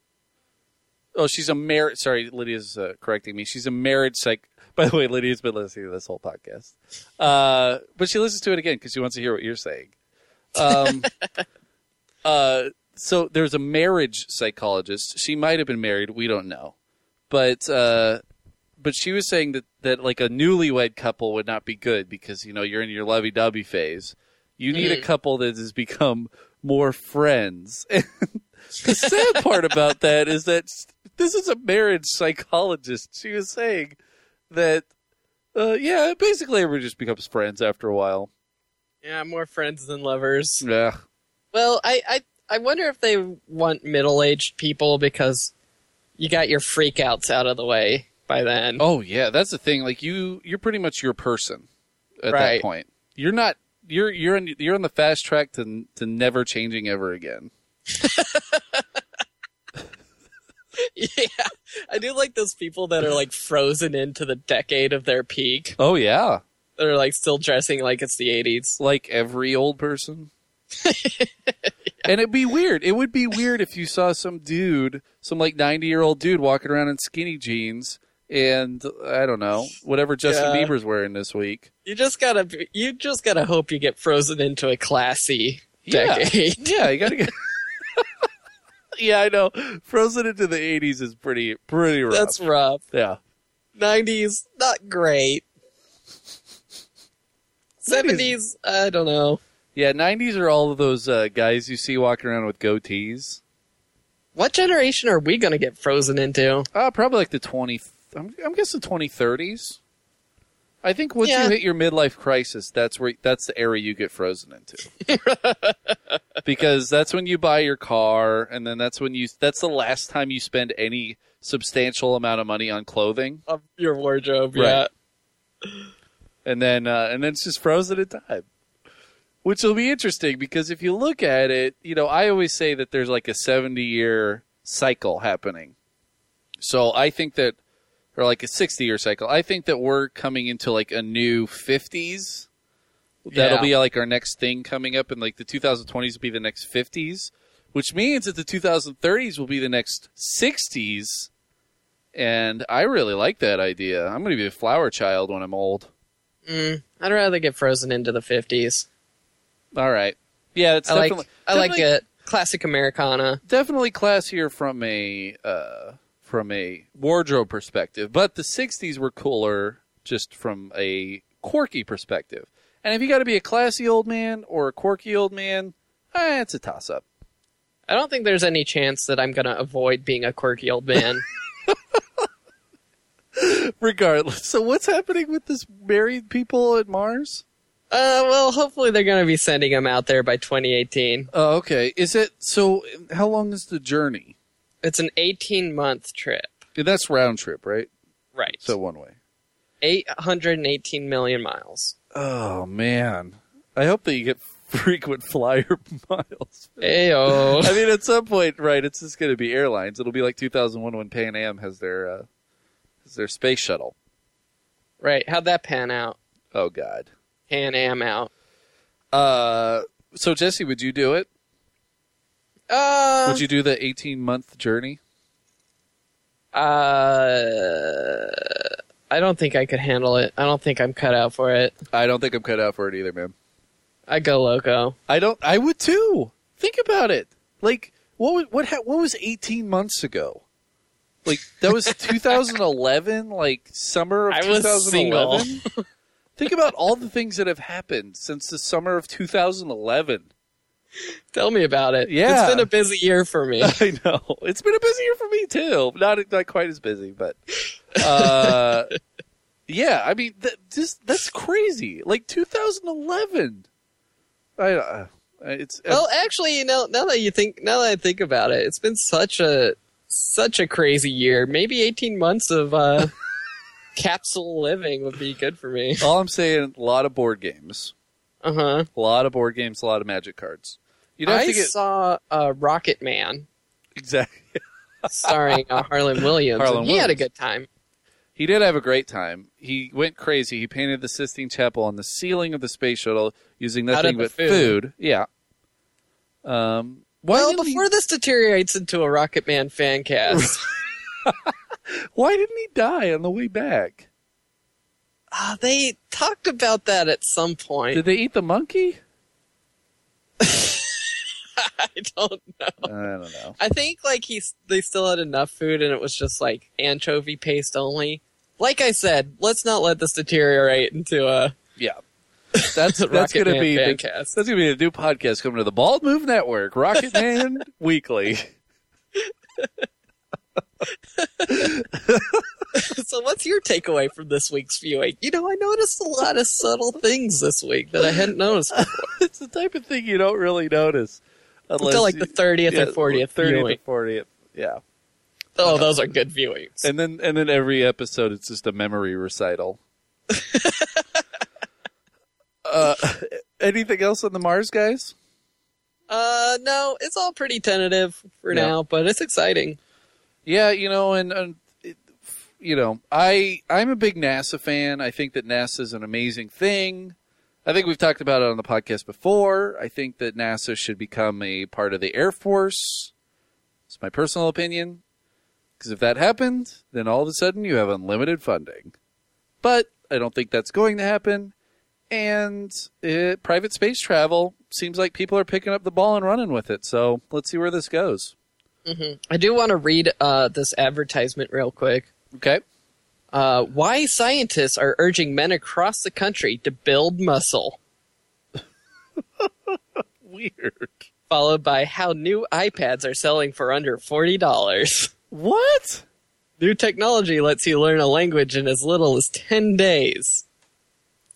[SPEAKER 2] Oh, she's a marriage. Sorry, Lydia's uh, correcting me. She's a marriage psych. <laughs> By the way, Lydia's been listening to this whole podcast, uh, but she listens to it again because she wants to hear what you're saying. Um, <laughs> uh, so there's a marriage psychologist. She might have been married. We don't know, but uh, but she was saying that that like a newlywed couple would not be good because you know you're in your lovey-dovey phase. You need a
[SPEAKER 3] Mhm.
[SPEAKER 2] couple that has become more friends. <laughs> the sad part about that is that this is a marriage psychologist. She was saying that, uh, yeah, basically everyone just becomes friends after a while.
[SPEAKER 3] Yeah, more friends than lovers.
[SPEAKER 2] Yeah.
[SPEAKER 3] Well, I, I, I wonder if they want middle-aged people because you got your freakouts out of the way by then.
[SPEAKER 2] Oh yeah, that's the thing. Like you, you're pretty much your person at that point. You're not. You're you're in, you're on the fast track to to never changing ever again. <laughs>
[SPEAKER 3] yeah, I do like those people that are like frozen into the decade of their peak.
[SPEAKER 2] Oh yeah,
[SPEAKER 3] they're like still dressing like it's the 80s.
[SPEAKER 2] like every old person. <laughs> And it'd be weird. It would be weird if you saw some dude, some like 90 year old dude walking around in skinny jeans and I don't know, whatever Justin
[SPEAKER 3] Yeah.
[SPEAKER 2] Bieber's wearing this week.
[SPEAKER 3] You just gotta, you just gotta hope you get frozen into a classy
[SPEAKER 2] Yeah.
[SPEAKER 3] decade.
[SPEAKER 2] Yeah, you gotta get. <laughs> yeah, I know. Frozen into the 80s is pretty, pretty rough.
[SPEAKER 3] That's rough.
[SPEAKER 2] yeah.
[SPEAKER 3] 90s, not great. 70s, I don't know.
[SPEAKER 2] Yeah, 90s are all of those uh, guys you see walking around with goatees.
[SPEAKER 3] What generation are we gonna get frozen into?
[SPEAKER 2] Uh, probably like the 20, I'm, I'm guessing 2030s. I think once
[SPEAKER 3] Yeah.
[SPEAKER 2] you hit your midlife crisis, that's where that's the area you get frozen into. <laughs> because that's when you buy your car, and then that's when you that's the last time you spend any substantial amount of money on clothing,
[SPEAKER 3] Of your wardrobe,
[SPEAKER 2] Right.
[SPEAKER 3] yeah.
[SPEAKER 2] and then uh, and then it's just frozen in time. Which will be interesting because if you look at it, you know, I always say that there's like a 70 year cycle happening. So I think that, or like a 60 year cycle, I think that we're coming into like a new 50s. That'll
[SPEAKER 3] Yeah.
[SPEAKER 2] be like our next thing coming up, and like the 2020s will be the next 50s, which means that the 2030s will be the next 60s. And I really like that idea. I'm going to be a flower child when I'm old.
[SPEAKER 3] Mm, I'd rather get frozen into the 50s.
[SPEAKER 2] All right. Yeah, it's
[SPEAKER 3] I like,
[SPEAKER 2] definitely
[SPEAKER 3] I like it. Classic Americana.
[SPEAKER 2] definitely classier from a uh, from a wardrobe perspective, but the '60s were cooler just from a quirky perspective. And if you got to be a classy old man or a quirky old man, eh, it's a toss up.
[SPEAKER 3] I don't think there's any chance that I'm gonna avoid being a quirky old man. <laughs>
[SPEAKER 2] Regardless, so what's happening with this married people at Mars?
[SPEAKER 3] uh, well, hopefully they're gonna be sending them out there by 2018.
[SPEAKER 2] Oh, okay. Is it so? How long is the journey?
[SPEAKER 3] It's an 18 month trip.
[SPEAKER 2] That's round trip, right?
[SPEAKER 3] Right.
[SPEAKER 2] So one way.
[SPEAKER 3] 818 million miles.
[SPEAKER 2] Oh man, I hope that you get frequent flyer <laughs> miles.
[SPEAKER 3] Ayo.
[SPEAKER 2] I mean, at some point, right? It's just going to be airlines. It'll be like 2001 when Pan Am has their uh, has their space shuttle.
[SPEAKER 3] right. How'd that pan out?
[SPEAKER 2] Oh God.
[SPEAKER 3] Pan Am out.
[SPEAKER 2] Uh, so Jesse, would you do it?
[SPEAKER 3] Uh,
[SPEAKER 2] Would you do the 18 month journey?
[SPEAKER 3] uh, I don't think I could handle it. I don't think I'm cut out for it.
[SPEAKER 2] I don't think I'm cut out for it either, man.
[SPEAKER 3] I go loco.
[SPEAKER 2] I don't. I would too. Think about it. Like what? was- What? ha- What was 18 months ago? Like that was <laughs> 2011. Like summer of
[SPEAKER 3] I
[SPEAKER 2] 2011. <laughs> Think about all the things that have happened since the summer of 2011. <laughs>
[SPEAKER 3] Tell me about it.
[SPEAKER 2] Yeah.
[SPEAKER 3] It's been a busy year for me. <laughs>
[SPEAKER 2] I know it's been a busy year for me too. Not not quite as busy, but uh, <laughs> yeah. I mean, that, just that's crazy. Like 2011. I uh, it's
[SPEAKER 3] well, actually, you know, now that you think, now that I think about it, it's been such a such a crazy year. Maybe 18 months of uh, capsule living would be good for me.
[SPEAKER 2] all I'm saying. A lot of board games.
[SPEAKER 3] Uh huh.
[SPEAKER 2] A lot of board games. A lot of magic cards. You'd have
[SPEAKER 3] I
[SPEAKER 2] to get
[SPEAKER 3] saw uh, Rocket Man
[SPEAKER 2] exactly. <laughs>
[SPEAKER 3] starring uh, Harland Williams.
[SPEAKER 2] Harland
[SPEAKER 3] and he had a good time.
[SPEAKER 2] He did have a great time. He went crazy. He painted the Sistine Chapel on the ceiling of the space shuttle using nothing but
[SPEAKER 3] food.
[SPEAKER 2] food. Yeah. Um.
[SPEAKER 3] Well,
[SPEAKER 2] didn't he-
[SPEAKER 3] before this deteriorates into a Rocket Man fan cast, <laughs>
[SPEAKER 2] why didn't he die on the way back?
[SPEAKER 3] Uh, they talked about that at some point.
[SPEAKER 2] Did they eat the monkey? <laughs>
[SPEAKER 3] I don't know.
[SPEAKER 2] I don't know.
[SPEAKER 3] I think like he's they still had enough food and it was just like anchovy paste only. Like I said, let's not let this deteriorate into a
[SPEAKER 2] Yeah. That's <laughs> that's gonna
[SPEAKER 3] Man
[SPEAKER 2] be the,
[SPEAKER 3] cast.
[SPEAKER 2] that's gonna be a new podcast coming to the Bald Move Network, Rocket Man <laughs> Weekly. <laughs>
[SPEAKER 3] so what's your takeaway from this week's viewing? You know, I noticed a lot of subtle things this week that I hadn't noticed before. <laughs>
[SPEAKER 2] it's the type of thing you don't really notice
[SPEAKER 3] until like the 30th or 40th
[SPEAKER 2] thirtieth
[SPEAKER 3] viewing.
[SPEAKER 2] or fortieth. Yeah.
[SPEAKER 3] Oh, those are good viewings.
[SPEAKER 2] And then and then every episode it's just a memory recital. <laughs> uh, anything else on the Mars guys?
[SPEAKER 3] Uh, no, it's all pretty tentative for
[SPEAKER 2] Yeah.
[SPEAKER 3] now, but it's exciting.
[SPEAKER 2] Yeah, you know, and, and you know, I I'm a big NASA fan. I think that NASA is an amazing thing. I think we've talked about it on the podcast before. I think that NASA should become a part of the Air Force. It's my personal opinion. Because if that happened, then all of a sudden you have unlimited funding. But I don't think that's going to happen. And uh, private space travel seems like people are picking up the ball and running with it. So let's see where this goes.
[SPEAKER 3] I do want to read uh, this advertisement real quick.
[SPEAKER 2] Okay.
[SPEAKER 3] Uh, why scientists are urging men across the country to build muscle, <laughs>
[SPEAKER 2] Weird.
[SPEAKER 3] followed by how new iPads are selling for under $40.
[SPEAKER 2] What?
[SPEAKER 3] New technology lets you learn a language in as little as 10 days.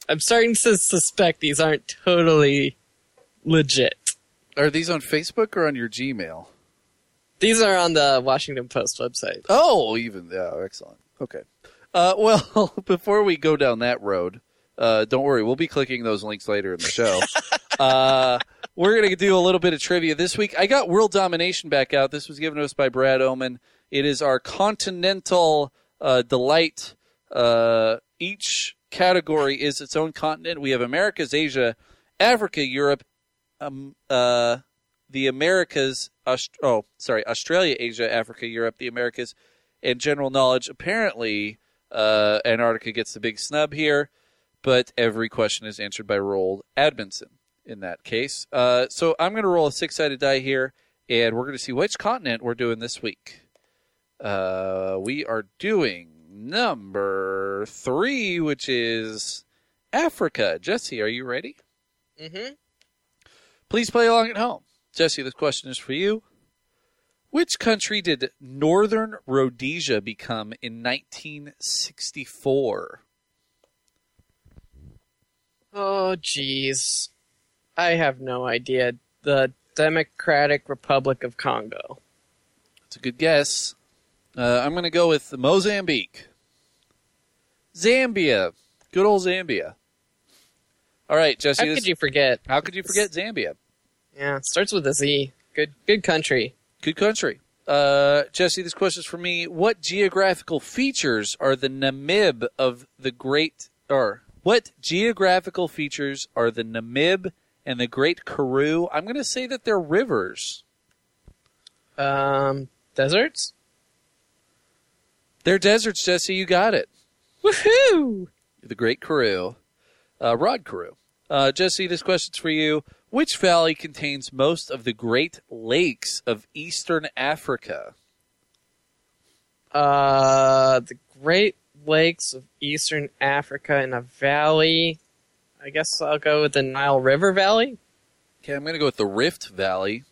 [SPEAKER 3] I'm starting to suspect these aren't totally legit.
[SPEAKER 2] Are these on Facebook or on your Gmail?
[SPEAKER 3] These are on the Washington Post website.
[SPEAKER 2] Oh, even yeah, excellent. Okay. Uh, <laughs> well, <laughs> before we go down that road, uh, don't worry, we'll be clicking those links later in the show. <laughs> uh, we're gonna do a little bit of trivia this week. I got World Domination back out. This was given to us by Brad Oman. It is our continental uh, delight. Uh, each category is its own continent. We have Americas, Asia, Africa, Europe, um, uh, the Americas. Aust- oh, sorry, Australia, Asia, Africa, Europe, the Americas, and general knowledge. Apparently, uh, Antarctica gets the big snub here, but every question is answered by Roald Amundsen in that case. Uh, so I'm going to roll a six sided die here, and we're going to see which continent we're doing this week. Uh, we are doing number three, which is Africa. Jesse, are you ready?
[SPEAKER 3] Mm-hmm.
[SPEAKER 2] Please play along at home. Jesse, this question is for you. Which country did Northern Rhodesia become in 1964?
[SPEAKER 3] Oh, jeez. I have no idea. The Democratic Republic of Congo.
[SPEAKER 2] That's a good guess. Uh, I'm going to go with Mozambique. Zambia. Good old Zambia. All right, Jesse.
[SPEAKER 3] How
[SPEAKER 2] this-
[SPEAKER 3] could you forget?
[SPEAKER 2] how could you forget Zambia?
[SPEAKER 3] Yeah, it starts with a Z. Good, good country.
[SPEAKER 2] Good country. Uh, Jesse, this question is for me. What geographical features are the Namib of the Great, or What geographical features are the Namib and the Great Karoo? I'm going to say that they're rivers.
[SPEAKER 3] Um, deserts.
[SPEAKER 2] They're deserts, Jesse. You got it.
[SPEAKER 3] Woohoo!
[SPEAKER 2] The Great Karoo. Uh, Rod Karoo. Uh, Jesse, this question's for you. Which valley contains most of the Great Lakes of Eastern Africa?
[SPEAKER 3] Uh, the Great Lakes of Eastern Africa in a valley. I guess I'll go with the Nile River Valley.
[SPEAKER 2] Okay, I'm going to go with the Rift Valley.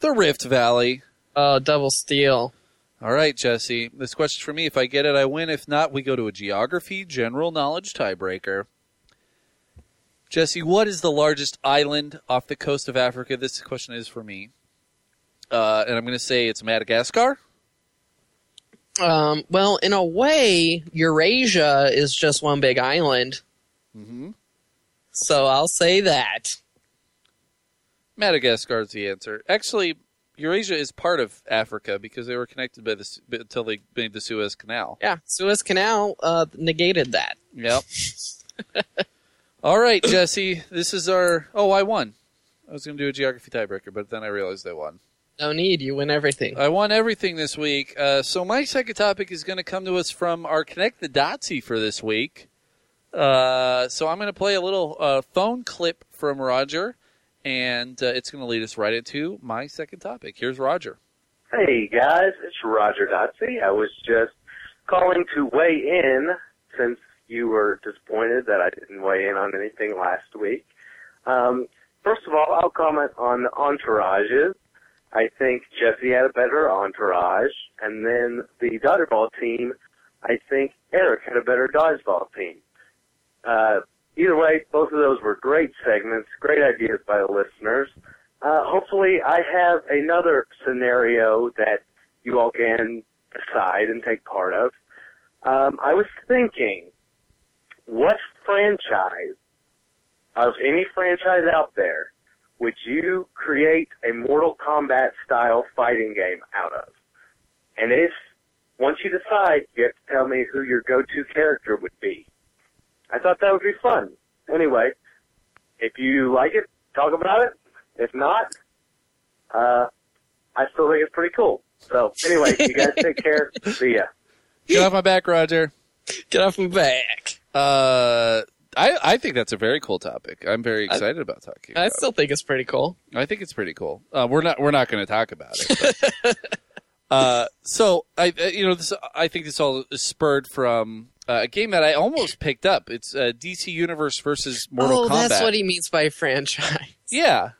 [SPEAKER 2] The Rift Valley.
[SPEAKER 3] Oh, double steal.
[SPEAKER 2] All right, Jesse. This question's for me. If I get it, I win. If not, we go to a geography general knowledge tiebreaker. Jesse, what is the largest island off the coast of Africa? This question is for me. Uh, and I'm going to say it's Madagascar.
[SPEAKER 3] Um, well, in a way, Eurasia is just one big island.
[SPEAKER 2] Mm-hmm.
[SPEAKER 3] So I'll say that.
[SPEAKER 2] Madagascar is the answer. Actually, Eurasia is part of Africa because they were connected by the until they made the Suez Canal.
[SPEAKER 3] Yeah, Suez Canal uh, negated that.
[SPEAKER 2] Yep. <laughs> All right, Jesse. This is our. Oh, I won. I was going to do a geography tiebreaker, but then I realized I won.
[SPEAKER 3] No need, you win everything.
[SPEAKER 2] I won everything this week. Uh, so my second topic is going to come to us from our Connect the Dotsy for this week. Uh, so I'm going to play a little uh, phone clip from Roger, and uh, it's going to lead us right into my second topic. Here's Roger.
[SPEAKER 6] Hey guys, it's Roger Dotsy. I was just calling to weigh in since you were disappointed that I didn't weigh in on anything last week. Um, first of all, I'll comment on the entourages. I think Jesse had a better entourage, and then the dodgeball team, I think Eric had a better dodgeball team. Uh, either way, both of those were great segments, great ideas by the listeners. Uh, hopefully I have another scenario that you all can decide and take part of. Um, I was thinking, what franchise of any franchise out there would you create a Mortal Kombat style fighting game out of? And if, once you decide, you have to tell me who your go-to character would be. I thought that would be fun. Anyway, if you like it, talk about it. If not, uh, I still think it's pretty cool. So anyway, you guys take care. <laughs> See ya.
[SPEAKER 2] Get off my back, Roger.
[SPEAKER 3] Get off my back.
[SPEAKER 2] Uh, I, I think that's a very cool topic. I'm very excited about talking.
[SPEAKER 3] I
[SPEAKER 2] about
[SPEAKER 3] still think it's pretty cool.
[SPEAKER 2] I think it's pretty cool. Uh, we're not we're not going to talk about it. but- <laughs> uh, so I uh, you know this I think this all is spurred from uh, a game that I almost picked up. It's uh, DC Universe versus Mortal
[SPEAKER 3] oh,
[SPEAKER 2] Kombat.
[SPEAKER 3] that's what he means by franchise.
[SPEAKER 2] yeah.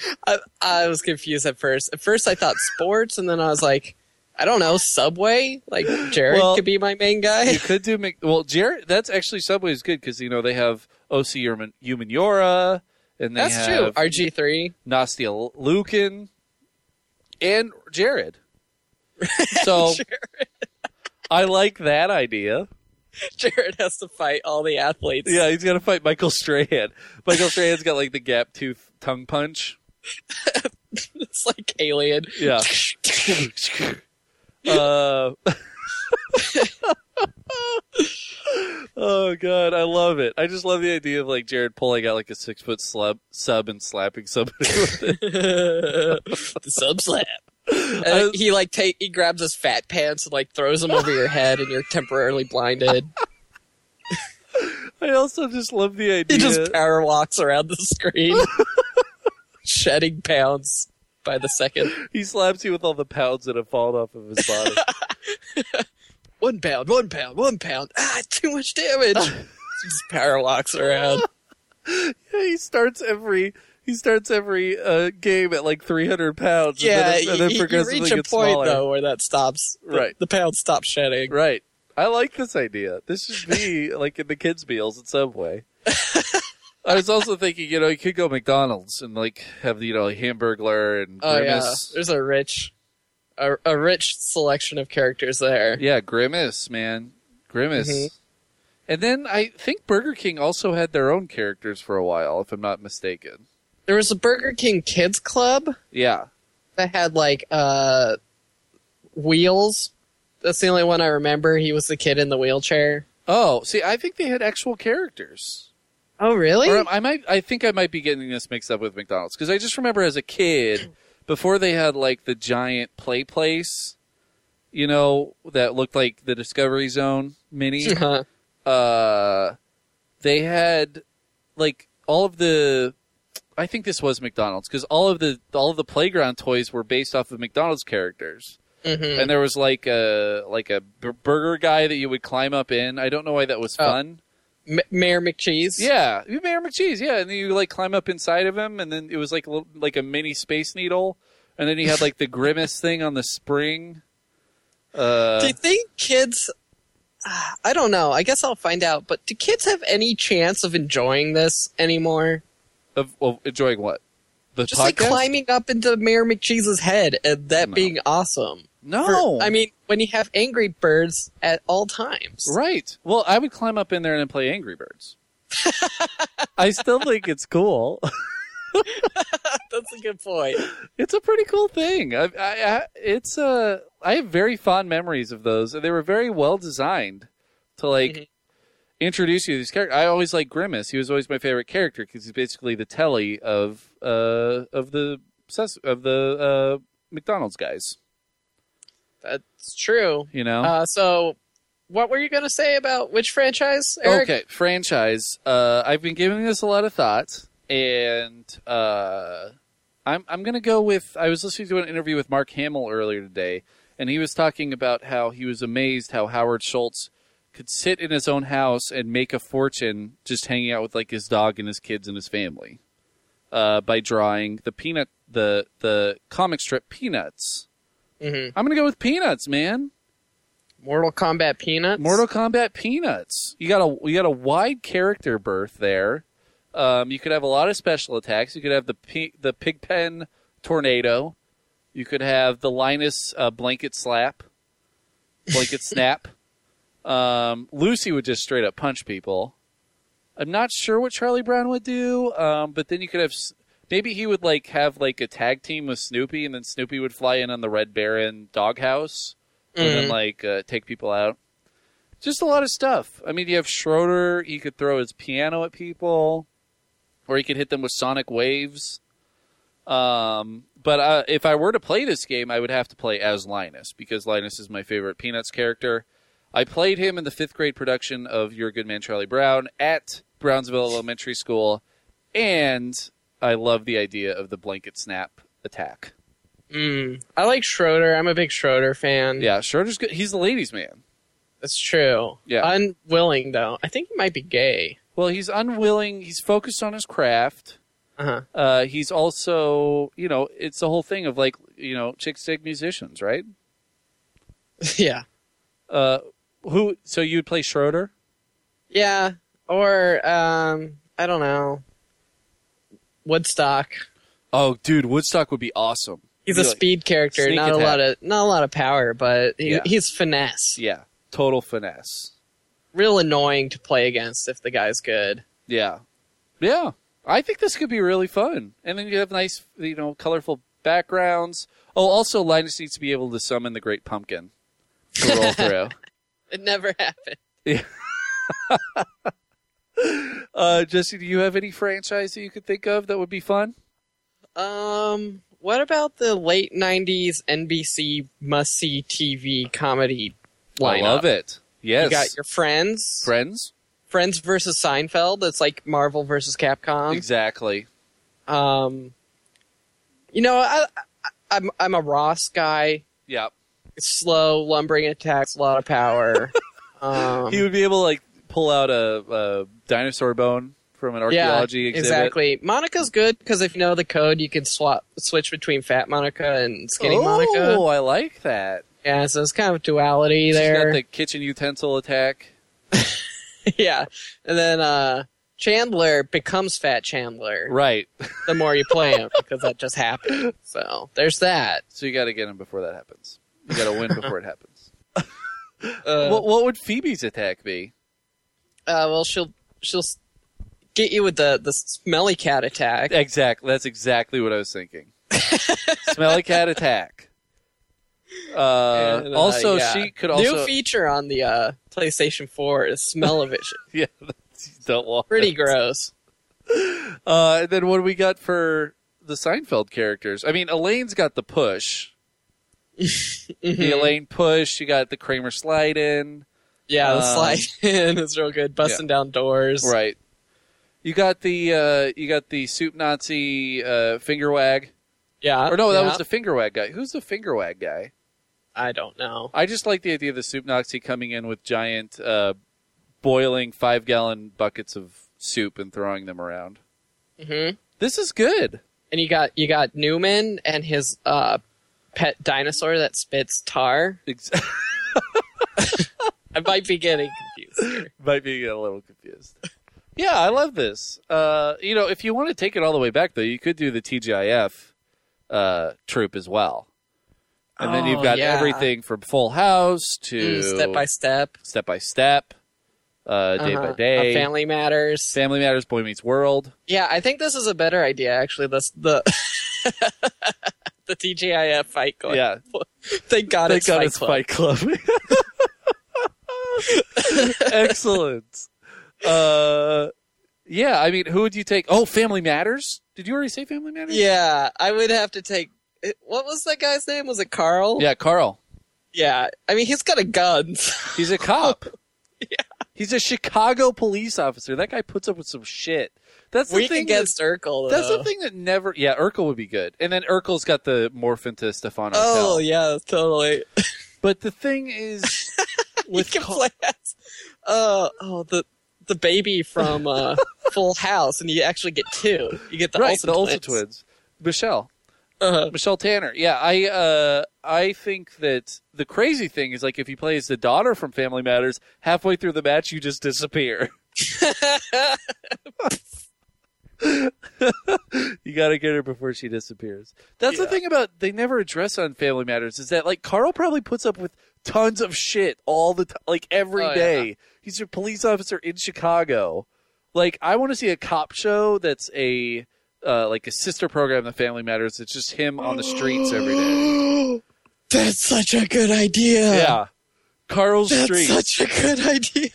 [SPEAKER 2] <laughs>
[SPEAKER 3] I, I was confused at first. At first, I thought sports, and then I was like, I don't know, Subway. Like Jared
[SPEAKER 2] Well,
[SPEAKER 3] could be my main guy.
[SPEAKER 2] You could do Mc- well. Jared, that's actually Subway is good because you know they have OC Human Yora, and they
[SPEAKER 3] That's true.
[SPEAKER 2] have
[SPEAKER 3] RG three.
[SPEAKER 2] Nastia Liukin, and Jared. <laughs> So Jared. I like that idea.
[SPEAKER 3] Jared has to fight all the athletes.
[SPEAKER 2] Yeah, he's gonna fight Michael Strahan. Michael Strahan's got like the gap tooth tongue punch. <laughs>
[SPEAKER 3] it's like Alien.
[SPEAKER 2] Yeah. <laughs> uh, <laughs> oh god, I love it. I just love the idea of like Jared pulling out like a six foot slub sub and slapping somebody with it. <laughs>
[SPEAKER 3] the sub slap. And he like take he grabs his fat pants and like throws them over your head, and you're temporarily blinded.
[SPEAKER 2] I also just love the idea.
[SPEAKER 3] He just power walks around the screen, <laughs> shedding pounds by the second. <laughs>
[SPEAKER 2] he slaps you with all the pounds that have fallen off of his body. <laughs>
[SPEAKER 3] One pound, one pound, one pound. Ah, too much damage. <laughs> just power walks around.
[SPEAKER 2] he starts every he starts every uh, game at like 300 pounds.
[SPEAKER 3] Yeah,
[SPEAKER 2] and then, and then
[SPEAKER 3] you, you reach a
[SPEAKER 2] gets
[SPEAKER 3] point
[SPEAKER 2] smaller.
[SPEAKER 3] though where that stops. The-
[SPEAKER 2] Right.
[SPEAKER 3] the pound stops shedding.
[SPEAKER 2] Right. I like this idea. This should be like in the kids' meals at Subway. I was also thinking, you know, you could go McDonald's and like have you know Hamburglar and
[SPEAKER 3] Oh yeah,
[SPEAKER 2] Grimace.
[SPEAKER 3] there's a rich, a, a rich selection of characters there.
[SPEAKER 2] Yeah, Grimace, man, Grimace.
[SPEAKER 3] Mhm.
[SPEAKER 2] And then I think Burger King also had their own characters for a while, if I'm not mistaken.
[SPEAKER 3] There was a Burger King Kids Club
[SPEAKER 2] Yeah,
[SPEAKER 3] that had like uh wheels. That's the only one I remember. He was the kid in the wheelchair.
[SPEAKER 2] Oh, see, I think they had actual characters.
[SPEAKER 3] Oh, really?
[SPEAKER 2] Or I might. I think I might be getting this mixed up with McDonald's because I just remember as a kid, before they had like the giant play place, you know, that looked like the Discovery Zone mini. <laughs>
[SPEAKER 3] Uh-huh.
[SPEAKER 2] uh, they had like all of the. I think this was McDonald's because all of the all of the playground toys were based off of McDonald's characters,
[SPEAKER 3] Mhm.
[SPEAKER 2] and there was like a like a b- burger guy that you would climb up in. I don't know why that was
[SPEAKER 3] Oh.
[SPEAKER 2] fun.
[SPEAKER 3] M- Mayor McCheese.
[SPEAKER 2] Yeah, Mayor McCheese. Yeah, and then you like climb up inside of him, and then it was like a little, like a mini space needle, and then he had like the <laughs> grimace thing on the spring. Uh,
[SPEAKER 3] Do you think kids? ah, I don't know. I guess I'll find out. But do kids have any chance of enjoying this anymore?
[SPEAKER 2] of, of enjoying what the
[SPEAKER 3] Just like climbing up into Mayor McCheese's head and that
[SPEAKER 2] No.
[SPEAKER 3] being awesome.
[SPEAKER 2] No,
[SPEAKER 3] For- I mean, when you have Angry Birds at all times.
[SPEAKER 2] right. Well, I would climb up in there and play Angry Birds. <laughs> I still think it's cool. <laughs>
[SPEAKER 3] That's a good point.
[SPEAKER 2] It's a pretty cool thing. I, I, I it's uh, I have very fond memories of those. They were very well designed to like
[SPEAKER 3] Mhm.
[SPEAKER 2] introduce you to these characters. I always liked Grimace. He was always my favorite character because he's basically the telly of uh of the of the uh McDonald's guys.
[SPEAKER 3] That's true.
[SPEAKER 2] You know.
[SPEAKER 3] Uh, so, what were you going to say about which franchise, Eric?
[SPEAKER 2] Okay, franchise. Uh, I've been giving this a lot of thought, and uh, I'm I'm gonna go with. I was listening to an interview with Mark Hamill earlier today, and he was talking about how he was amazed how Howard Schultz could sit in his own house and make a fortune just hanging out with like his dog and his kids and his family uh, by drawing the peanut the the comic strip Peanuts.
[SPEAKER 3] Hmm
[SPEAKER 2] I'm gonna go with Peanuts, man.
[SPEAKER 3] Mortal Kombat Peanuts.
[SPEAKER 2] Mortal Kombat Peanuts. You got a you got a wide character berth there. Um, you could have a lot of special attacks. You could have the P, the Pigpen Tornado. You could have the Linus uh, Blanket Slap, Blanket <laughs> Snap. Um, Lucy would just straight up punch people. I'm not sure what Charlie Brown would do, um, but then you could have maybe he would like have like a tag team with Snoopy, and then Snoopy would fly in on the Red Baron doghouse and then
[SPEAKER 3] Mhm.
[SPEAKER 2] like uh, take people out. Just a lot of stuff. I mean, you have Schroeder. He could throw his piano at people, or he could hit them with sonic waves. Um, but uh, if I were to play this game, I would have to play as Linus because Linus is my favorite Peanuts character. I played him in the fifth grade production of Your Good Man Charlie Brown at Brownsville Elementary School, and I love the idea of the blanket snap attack.
[SPEAKER 3] Mm. I like Schroeder. I'm a big Schroeder fan.
[SPEAKER 2] Yeah, Schroeder's good. He's the ladies' man.
[SPEAKER 3] That's true.
[SPEAKER 2] Yeah.
[SPEAKER 3] Unwilling, though. I think he might be gay.
[SPEAKER 2] Well, he's unwilling. He's focused on his craft.
[SPEAKER 3] Uh-huh.
[SPEAKER 2] Uh, he's also, you know, it's the whole thing of like, you know, chicks dig musicians, right? <laughs>
[SPEAKER 3] yeah.
[SPEAKER 2] Uh, who? So you'd play Schroeder?
[SPEAKER 3] Yeah. Or, um, I don't know. Woodstock.
[SPEAKER 2] Oh, dude, Woodstock would be awesome.
[SPEAKER 3] He's a
[SPEAKER 2] like-
[SPEAKER 3] speed character,
[SPEAKER 2] sneak
[SPEAKER 3] not a
[SPEAKER 2] attack.
[SPEAKER 3] lot of not a lot of power, but he,
[SPEAKER 2] Yeah.
[SPEAKER 3] he's finesse.
[SPEAKER 2] Yeah, total finesse.
[SPEAKER 3] Real annoying to play against if the guy's good.
[SPEAKER 2] Yeah, yeah. I think this could be really fun, and then you have nice, you know, colorful backgrounds. Oh, also, Linus needs to be able to summon the Great Pumpkin to roll <laughs> through.
[SPEAKER 3] It never happened. <laughs>
[SPEAKER 2] Uh, Jesse, do you have any franchise that you could think of that would be fun?
[SPEAKER 3] Um, what about the late '90s NBC must-see TV comedy lineup?
[SPEAKER 2] I love it. Yes.
[SPEAKER 3] You got your Friends,
[SPEAKER 2] friends.
[SPEAKER 3] Friends versus Seinfeld. It's like Marvel versus Capcom.
[SPEAKER 2] exactly.
[SPEAKER 3] Um, you know, I, I I'm I'm a Ross guy.
[SPEAKER 2] Yeah.
[SPEAKER 3] Slow, lumbering attacks, a lot of power. um, <laughs>
[SPEAKER 2] He would be able to like pull out a, a dinosaur bone from an archaeology
[SPEAKER 3] yeah,
[SPEAKER 2] exhibit.
[SPEAKER 3] exactly. Monica's good because if you know the code, you can swap switch between Fat Monica and Skinny
[SPEAKER 2] oh,
[SPEAKER 3] Monica.
[SPEAKER 2] Oh, I like that.
[SPEAKER 3] Yeah, so it's kind of duality
[SPEAKER 2] She's
[SPEAKER 3] there.
[SPEAKER 2] got the kitchen utensil attack. <laughs>
[SPEAKER 3] yeah, and then uh, Chandler becomes Fat Chandler
[SPEAKER 2] Right.
[SPEAKER 3] the more you play him <laughs> because that just happened. So there's that.
[SPEAKER 2] So you got to get him before that happens. You got to win before it happens.
[SPEAKER 3] Uh, <laughs>
[SPEAKER 2] what, what would Phoebe's attack be?
[SPEAKER 3] uh, well, she'll she'll get you with the the smelly cat attack.
[SPEAKER 2] Exactly. That's exactly what I was thinking. <laughs> Smelly cat attack. Uh,
[SPEAKER 3] And, uh,
[SPEAKER 2] also,
[SPEAKER 3] yeah.
[SPEAKER 2] she could also New
[SPEAKER 3] feature on the uh, PlayStation 4 is smell-o-vision. <laughs>
[SPEAKER 2] yeah. don't want
[SPEAKER 3] Pretty
[SPEAKER 2] it.
[SPEAKER 3] gross.
[SPEAKER 2] Uh, and then what do we got for the Seinfeld characters? I mean, Elaine's got the push, <laughs> the
[SPEAKER 3] Mhm.
[SPEAKER 2] Elaine push. You got the Kramer slide in,
[SPEAKER 3] Yeah, the
[SPEAKER 2] Um, <laughs>
[SPEAKER 3] slide in is real good. Busting down doors.
[SPEAKER 2] right? You got the uh, you got the soup Nazi uh, finger wag.
[SPEAKER 3] Yeah.
[SPEAKER 2] Or no, that
[SPEAKER 3] yeah.
[SPEAKER 2] was the finger wag guy. Who's the finger wag guy?
[SPEAKER 3] I don't know.
[SPEAKER 2] I just like the idea of the soup Nazi coming in with giant, uh, boiling five gallon buckets of soup and throwing them around.
[SPEAKER 3] Mm-hmm.
[SPEAKER 2] This is good.
[SPEAKER 3] And you got you got Newman and his uh, pet dinosaur that spits tar.
[SPEAKER 2] Ex- <laughs>
[SPEAKER 3] I might be getting confused here. <laughs>
[SPEAKER 2] Might be a little confused. yeah, I love this. Uh, you know, if you want to take it all the way back, though, you could do the TGIF uh, troop as well. And then you've
[SPEAKER 3] Oh,
[SPEAKER 2] got
[SPEAKER 3] yeah.
[SPEAKER 2] everything from Full House to
[SPEAKER 3] Mm, step by step.
[SPEAKER 2] step by step, uh, day by
[SPEAKER 3] Uh-huh.
[SPEAKER 2] day,
[SPEAKER 3] Uh, Family Matters.
[SPEAKER 2] Family Matters, Boy Meets World.
[SPEAKER 3] Yeah, I think this is a better idea. Actually, this the <laughs> the TGIF fight club.
[SPEAKER 2] Yeah, <laughs>
[SPEAKER 3] Thank God
[SPEAKER 2] thank
[SPEAKER 3] it's
[SPEAKER 2] God
[SPEAKER 3] Fight
[SPEAKER 2] it's Fight Club. <laughs> Excellent. Uh, yeah, I mean, who would you take? Oh, Family Matters. Did you already say Family Matters?
[SPEAKER 3] Yeah, I would have to take. What was that guy's name? Was it Carl?
[SPEAKER 2] Yeah, Carl.
[SPEAKER 3] Yeah. I mean, he's got a gun. <laughs>
[SPEAKER 2] He's a cop. yeah. He's a Chicago police officer. That guy puts up with some shit. That's the
[SPEAKER 3] Weak
[SPEAKER 2] thing.
[SPEAKER 3] against Urkel.
[SPEAKER 2] that, that's the thing that never. Yeah, Urkel would be good, and then Urkel's got the morph into Stefano.
[SPEAKER 3] Oh yeah, totally. <laughs>
[SPEAKER 2] But the thing is, <laughs> with
[SPEAKER 3] he can play as, uh, oh the the baby from uh, <laughs> Full House, and you actually get two. You get the
[SPEAKER 2] right,
[SPEAKER 3] Olsen
[SPEAKER 2] the Olsen
[SPEAKER 3] twins.
[SPEAKER 2] twins, Michelle.
[SPEAKER 3] Uh,
[SPEAKER 2] Michelle Tanner. Yeah, I uh I think that the crazy thing is like if you play as the daughter from Family Matters, halfway through the match you just disappear. <laughs> you got to get her before she disappears. That's the thing about they never address on Family Matters is that like Carl probably puts up with tons of shit all the time, like every
[SPEAKER 3] Oh,
[SPEAKER 2] day.
[SPEAKER 3] yeah.
[SPEAKER 2] He's a police officer in Chicago. Like I want to see a cop show that's a uh, like a sister program of Family Matters. It's just him on the streets every day. <gasps>
[SPEAKER 3] That's such a good idea.
[SPEAKER 2] Yeah, Carl's
[SPEAKER 3] That's
[SPEAKER 2] Street.
[SPEAKER 3] such a good idea.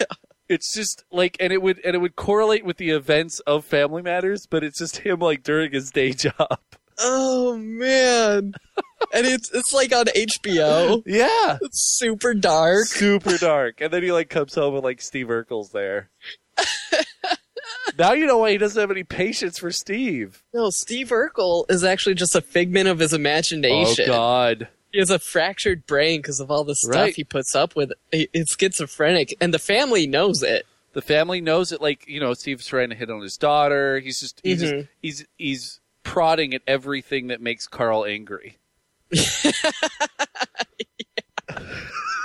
[SPEAKER 2] It's just like, and it would and it would correlate with the events of Family Matters, but it's just him like during his day <laughs> job.
[SPEAKER 3] Oh man. And it's it's like on HBO.
[SPEAKER 2] Yeah,
[SPEAKER 3] It's super dark.
[SPEAKER 2] super dark. And then he like comes home and like Steve Urkel's there. now you know why he doesn't have any patience for Steve.
[SPEAKER 3] No, Steve Urkel is actually just a figment of his imagination.
[SPEAKER 2] Oh God.
[SPEAKER 3] He has a fractured brain because of all the stuff
[SPEAKER 2] Right.
[SPEAKER 3] he puts up with. It's schizophrenic, and the family knows it.
[SPEAKER 2] The family knows it. Like you know, Steve's trying to hit on his daughter. He's just he's just,
[SPEAKER 3] Mhm.
[SPEAKER 2] he's he's prodding at everything that makes Carl angry.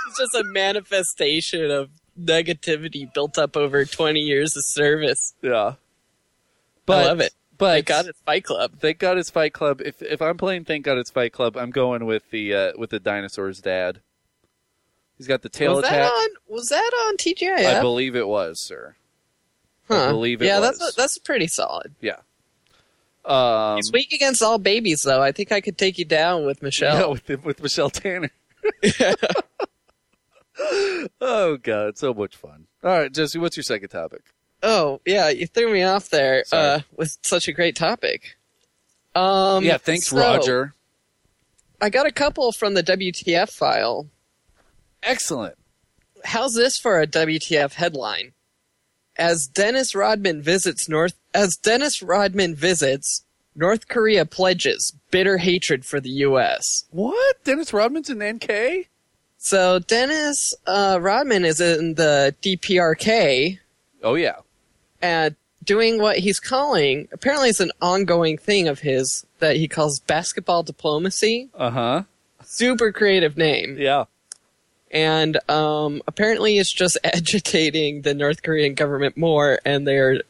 [SPEAKER 3] It's just a manifestation of negativity built up over 20 years of service.
[SPEAKER 2] Yeah. But, I
[SPEAKER 3] love it.
[SPEAKER 2] But
[SPEAKER 3] Thank God it's Fight Club.
[SPEAKER 2] Thank God it's Fight Club. If if I'm playing Thank God it's Fight Club, I'm going with the uh, with the dinosaur's dad. He's got the tail
[SPEAKER 3] Was that
[SPEAKER 2] attack.
[SPEAKER 3] on? Was that on TGIF?
[SPEAKER 2] I believe it was, sir.
[SPEAKER 3] Huh.
[SPEAKER 2] I believe it
[SPEAKER 3] yeah,
[SPEAKER 2] was.
[SPEAKER 3] that's that's pretty solid.
[SPEAKER 2] Um,
[SPEAKER 3] He's weak against all babies, though. I think I could take you down with
[SPEAKER 2] yeah,
[SPEAKER 3] Michelle.
[SPEAKER 2] with with Michelle Tanner. <laughs> oh God, so much fun. All right, Jesse, what's your second topic?
[SPEAKER 3] Oh, yeah, you threw me off there uh, with such a great topic. Um,
[SPEAKER 2] yeah, thanks,
[SPEAKER 3] so,
[SPEAKER 2] Roger.
[SPEAKER 3] I got a couple from the WTF file.
[SPEAKER 2] Excellent.
[SPEAKER 3] How's this for a WTF headline? As Dennis Rodman visits North as Dennis Rodman visits, North Korea pledges bitter hatred for the US.
[SPEAKER 2] What? Dennis Rodman's in NK?
[SPEAKER 3] So Dennis uh, Rodman is in the DPRK
[SPEAKER 2] Oh yeah.
[SPEAKER 3] and doing what he's calling apparently it's an ongoing thing of his that he calls basketball diplomacy.
[SPEAKER 2] Uh huh.
[SPEAKER 3] Super creative name.
[SPEAKER 2] Yeah.
[SPEAKER 3] And um, apparently it's just <laughs> agitating the North Korean government more, and they're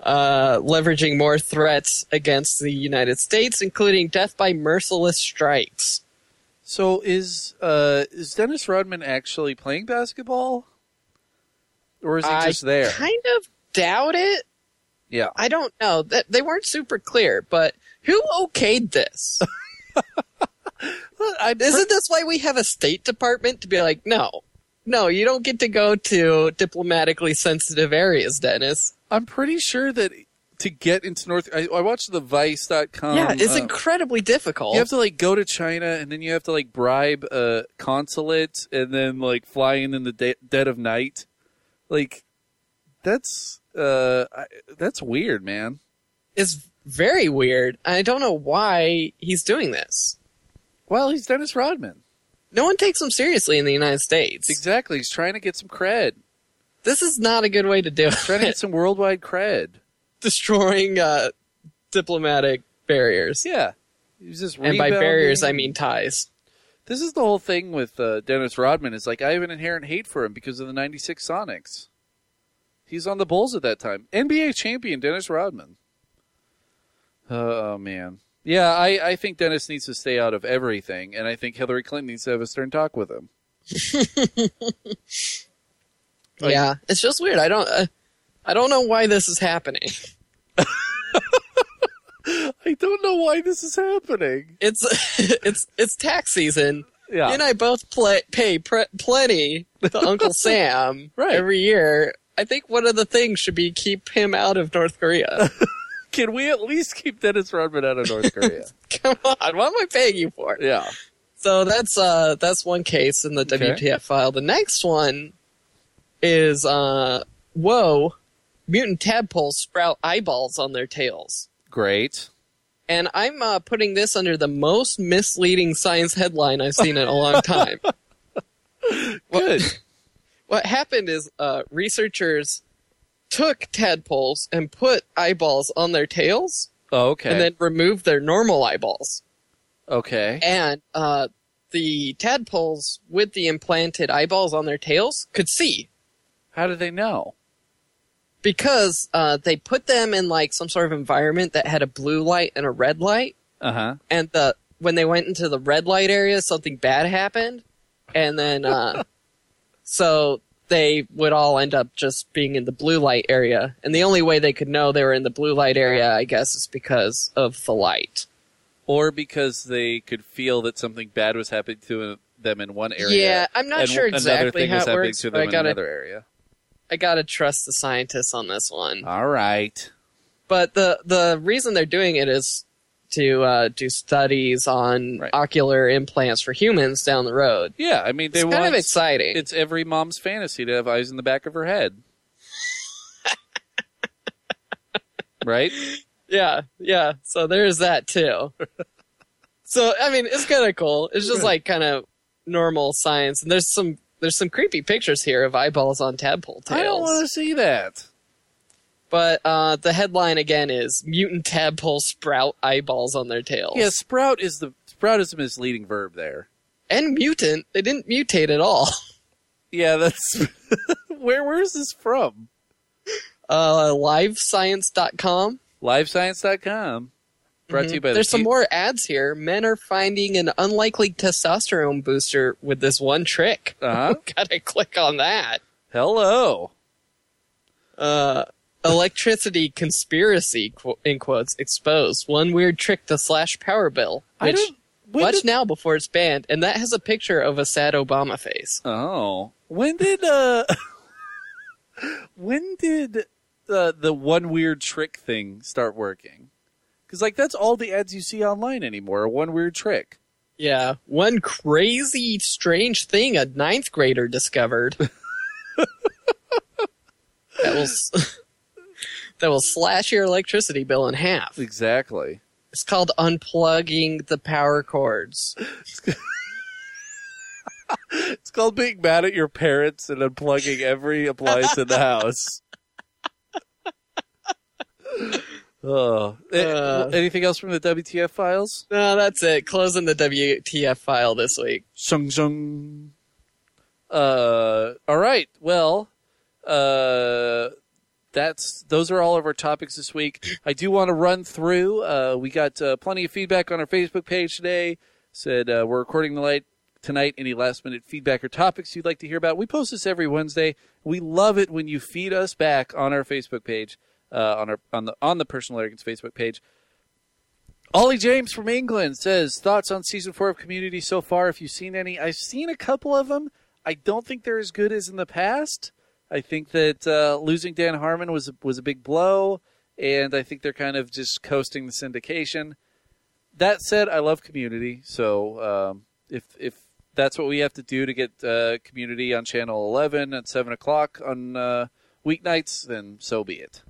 [SPEAKER 3] uh, leveraging more threats against the United States, including death by merciless strikes.
[SPEAKER 2] So is uh is Dennis Rodman actually playing basketball? Or is he
[SPEAKER 3] I
[SPEAKER 2] just there?
[SPEAKER 3] I kind of doubt it.
[SPEAKER 2] Yeah.
[SPEAKER 3] I don't know. That they weren't super clear, but who okayed this? <laughs>
[SPEAKER 2] I,
[SPEAKER 3] Isn't this why we have a State Department to be like, no, no, you don't get to go to diplomatically sensitive areas, Dennis.
[SPEAKER 2] I'm pretty sure that to get into North, I, I watched the Vice.com.
[SPEAKER 3] yeah, it's
[SPEAKER 2] uh,
[SPEAKER 3] incredibly difficult.
[SPEAKER 2] You have to like go to China and then you have to like bribe a consulate and then like fly in in the de- dead of night. Like that's uh I, that's weird, man.
[SPEAKER 3] It's very weird. I don't know why he's doing this.
[SPEAKER 2] Well, he's Dennis Rodman.
[SPEAKER 3] No one takes him seriously in the United States.
[SPEAKER 2] Exactly. He's trying to get some cred.
[SPEAKER 3] This is not a good way to do it.
[SPEAKER 2] Trying to get some worldwide cred. <laughs>
[SPEAKER 3] Destroying uh, diplomatic barriers.
[SPEAKER 2] Yeah. He's just
[SPEAKER 3] And by barriers, I mean ties.
[SPEAKER 2] This is the whole thing with uh, Dennis Rodman. Is like I have an inherent hate for him because of the '96 Sonics. He's on the Bulls at that time. NBA champion Dennis Rodman. Oh man, yeah. I, I think Dennis needs to stay out of everything, and I think Hillary Clinton needs to have a stern talk with him. Like- <laughs>
[SPEAKER 3] yeah, it's just weird. I don't, uh, I don't know why this is happening. <laughs>
[SPEAKER 2] I don't know why this is happening.
[SPEAKER 3] It's, <laughs> it's, it's tax season.
[SPEAKER 2] Yeah,
[SPEAKER 3] You and I both play, pay pre- plenty to Uncle Sam
[SPEAKER 2] Right.
[SPEAKER 3] every year. I think one of the things should be keep him out of North Korea.
[SPEAKER 2] Can we at least keep Dennis Rodman out of North <laughs> Korea?
[SPEAKER 3] Come on, what am I paying you for?
[SPEAKER 2] yeah.
[SPEAKER 3] So that's uh that's one case in the
[SPEAKER 2] Okay.
[SPEAKER 3] WTF file. The next one is uh whoa, mutant tadpoles sprout eyeballs on their tails.
[SPEAKER 2] Great.
[SPEAKER 3] And I'm uh, putting this under the most misleading science headline I've seen in a long time. <laughs>
[SPEAKER 2] Good. <laughs>
[SPEAKER 3] what happened is uh, researchers took tadpoles and put eyeballs on their tails
[SPEAKER 2] Oh, okay.
[SPEAKER 3] and then removed their normal eyeballs.
[SPEAKER 2] okay.
[SPEAKER 3] And uh, the tadpoles with the implanted eyeballs on their tails could see
[SPEAKER 2] How did they know?
[SPEAKER 3] because uh, they put them in like some sort of environment that had a blue light and a red light.
[SPEAKER 2] Uh huh.
[SPEAKER 3] And the when they went into the red light area, something bad happened, and then uh, <laughs> so they would all end up just being in the blue light area. And the only way they could know they were in the blue light area, I guess, is because of the light.
[SPEAKER 2] or because they could feel that something bad was happening to them in one area.
[SPEAKER 3] Yeah, I'm not sure exactly how it works,
[SPEAKER 2] to
[SPEAKER 3] but I
[SPEAKER 2] in
[SPEAKER 3] gotta
[SPEAKER 2] another area.
[SPEAKER 3] I gotta trust the scientists on this one.
[SPEAKER 2] All right.
[SPEAKER 3] But the the reason they're doing it is to uh, do studies on
[SPEAKER 2] Right.
[SPEAKER 3] ocular implants for humans down the road.
[SPEAKER 2] Yeah, I mean they
[SPEAKER 3] It's
[SPEAKER 2] want
[SPEAKER 3] kind of exciting.
[SPEAKER 2] it's every mom's fantasy to have eyes in the back of her head. <laughs> right?
[SPEAKER 3] Yeah, yeah. So there's that too. <laughs> so I mean, it's kind of cool. It's just like kind of normal science, and there's some there's some creepy pictures here of eyeballs on tadpole tails.
[SPEAKER 2] I don't want to see that.
[SPEAKER 3] But uh, the headline again is mutant tadpoles sprout eyeballs on their tails.
[SPEAKER 2] Yeah, sprout is the sprout is the misleading verb there.
[SPEAKER 3] and mutant. They didn't mutate at all. <laughs>
[SPEAKER 2] Yeah, that's <laughs> where where's this from?
[SPEAKER 3] Uh, livescience.com.
[SPEAKER 2] Livescience.com. Brought to you by the
[SPEAKER 3] Mm-hmm. There's some
[SPEAKER 2] T-
[SPEAKER 3] more ads here. Men are finding an unlikely testosterone booster with this one trick.
[SPEAKER 2] Uh-huh. <laughs>
[SPEAKER 3] Gotta click on that.
[SPEAKER 2] Hello.
[SPEAKER 3] Uh, electricity conspiracy qu- in quotes exposed. One weird trick to slash power bill.
[SPEAKER 2] I
[SPEAKER 3] Which
[SPEAKER 2] don't
[SPEAKER 3] watch
[SPEAKER 2] did-
[SPEAKER 3] now before it's banned, and that has a picture of a sad Obama face.
[SPEAKER 2] Oh, when did uh, <laughs> when did uh, the one weird trick thing start working? Because like that's all the ads you see online anymore. One weird trick.
[SPEAKER 3] Yeah, one crazy, strange thing a ninth grader discovered. <laughs> that will s- that will slash your electricity bill in half.
[SPEAKER 2] Exactly.
[SPEAKER 3] It's called unplugging the power cords.
[SPEAKER 2] It's called being mad at your parents and unplugging every appliance in the house. <laughs> Oh,
[SPEAKER 3] Uh.
[SPEAKER 2] anything else from the WTF files?
[SPEAKER 3] No, that's it. Closing the WTF file this week.
[SPEAKER 2] Shung shung. Uh, all right. Well, uh, that's those are all of our topics this week. I do want to run through. Uh, we got uh, plenty of feedback on our Facebook page today. Said uh, we're recording the light tonight. Any last minute feedback or topics you'd like to hear about? We post this every Wednesday. We love it when you feed us back on our Facebook page, uh, on our on the on the personal arrogance Facebook page. Ollie James from England says thoughts on season four of Community so far. If you've seen any, I've seen a couple of them. I don't think they're as good as in the past. I think that uh, losing Dan Harmon was was a big blow, and I think they're kind of just coasting the syndication. That said, I love Community, so um, if if that's what we have to do to get uh, Community on Channel 11 at seven o'clock on uh, weeknights, then so be it.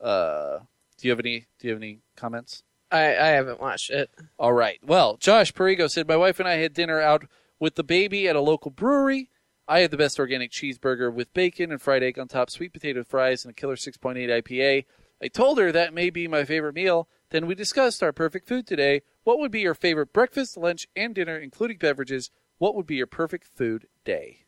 [SPEAKER 2] Uh, do you have any? Do you have any comments?
[SPEAKER 3] I, I haven't watched it.
[SPEAKER 2] All right. Well, Josh Perigo said, My wife and I had dinner out with the baby at a local brewery. I had the best organic cheeseburger with bacon and fried egg on top, sweet potato fries, and a killer 6.8 IPA. I told her that may be my favorite meal. Then we discussed our perfect food today. What would be your favorite breakfast, lunch, and dinner, including beverages? What would be your perfect food day?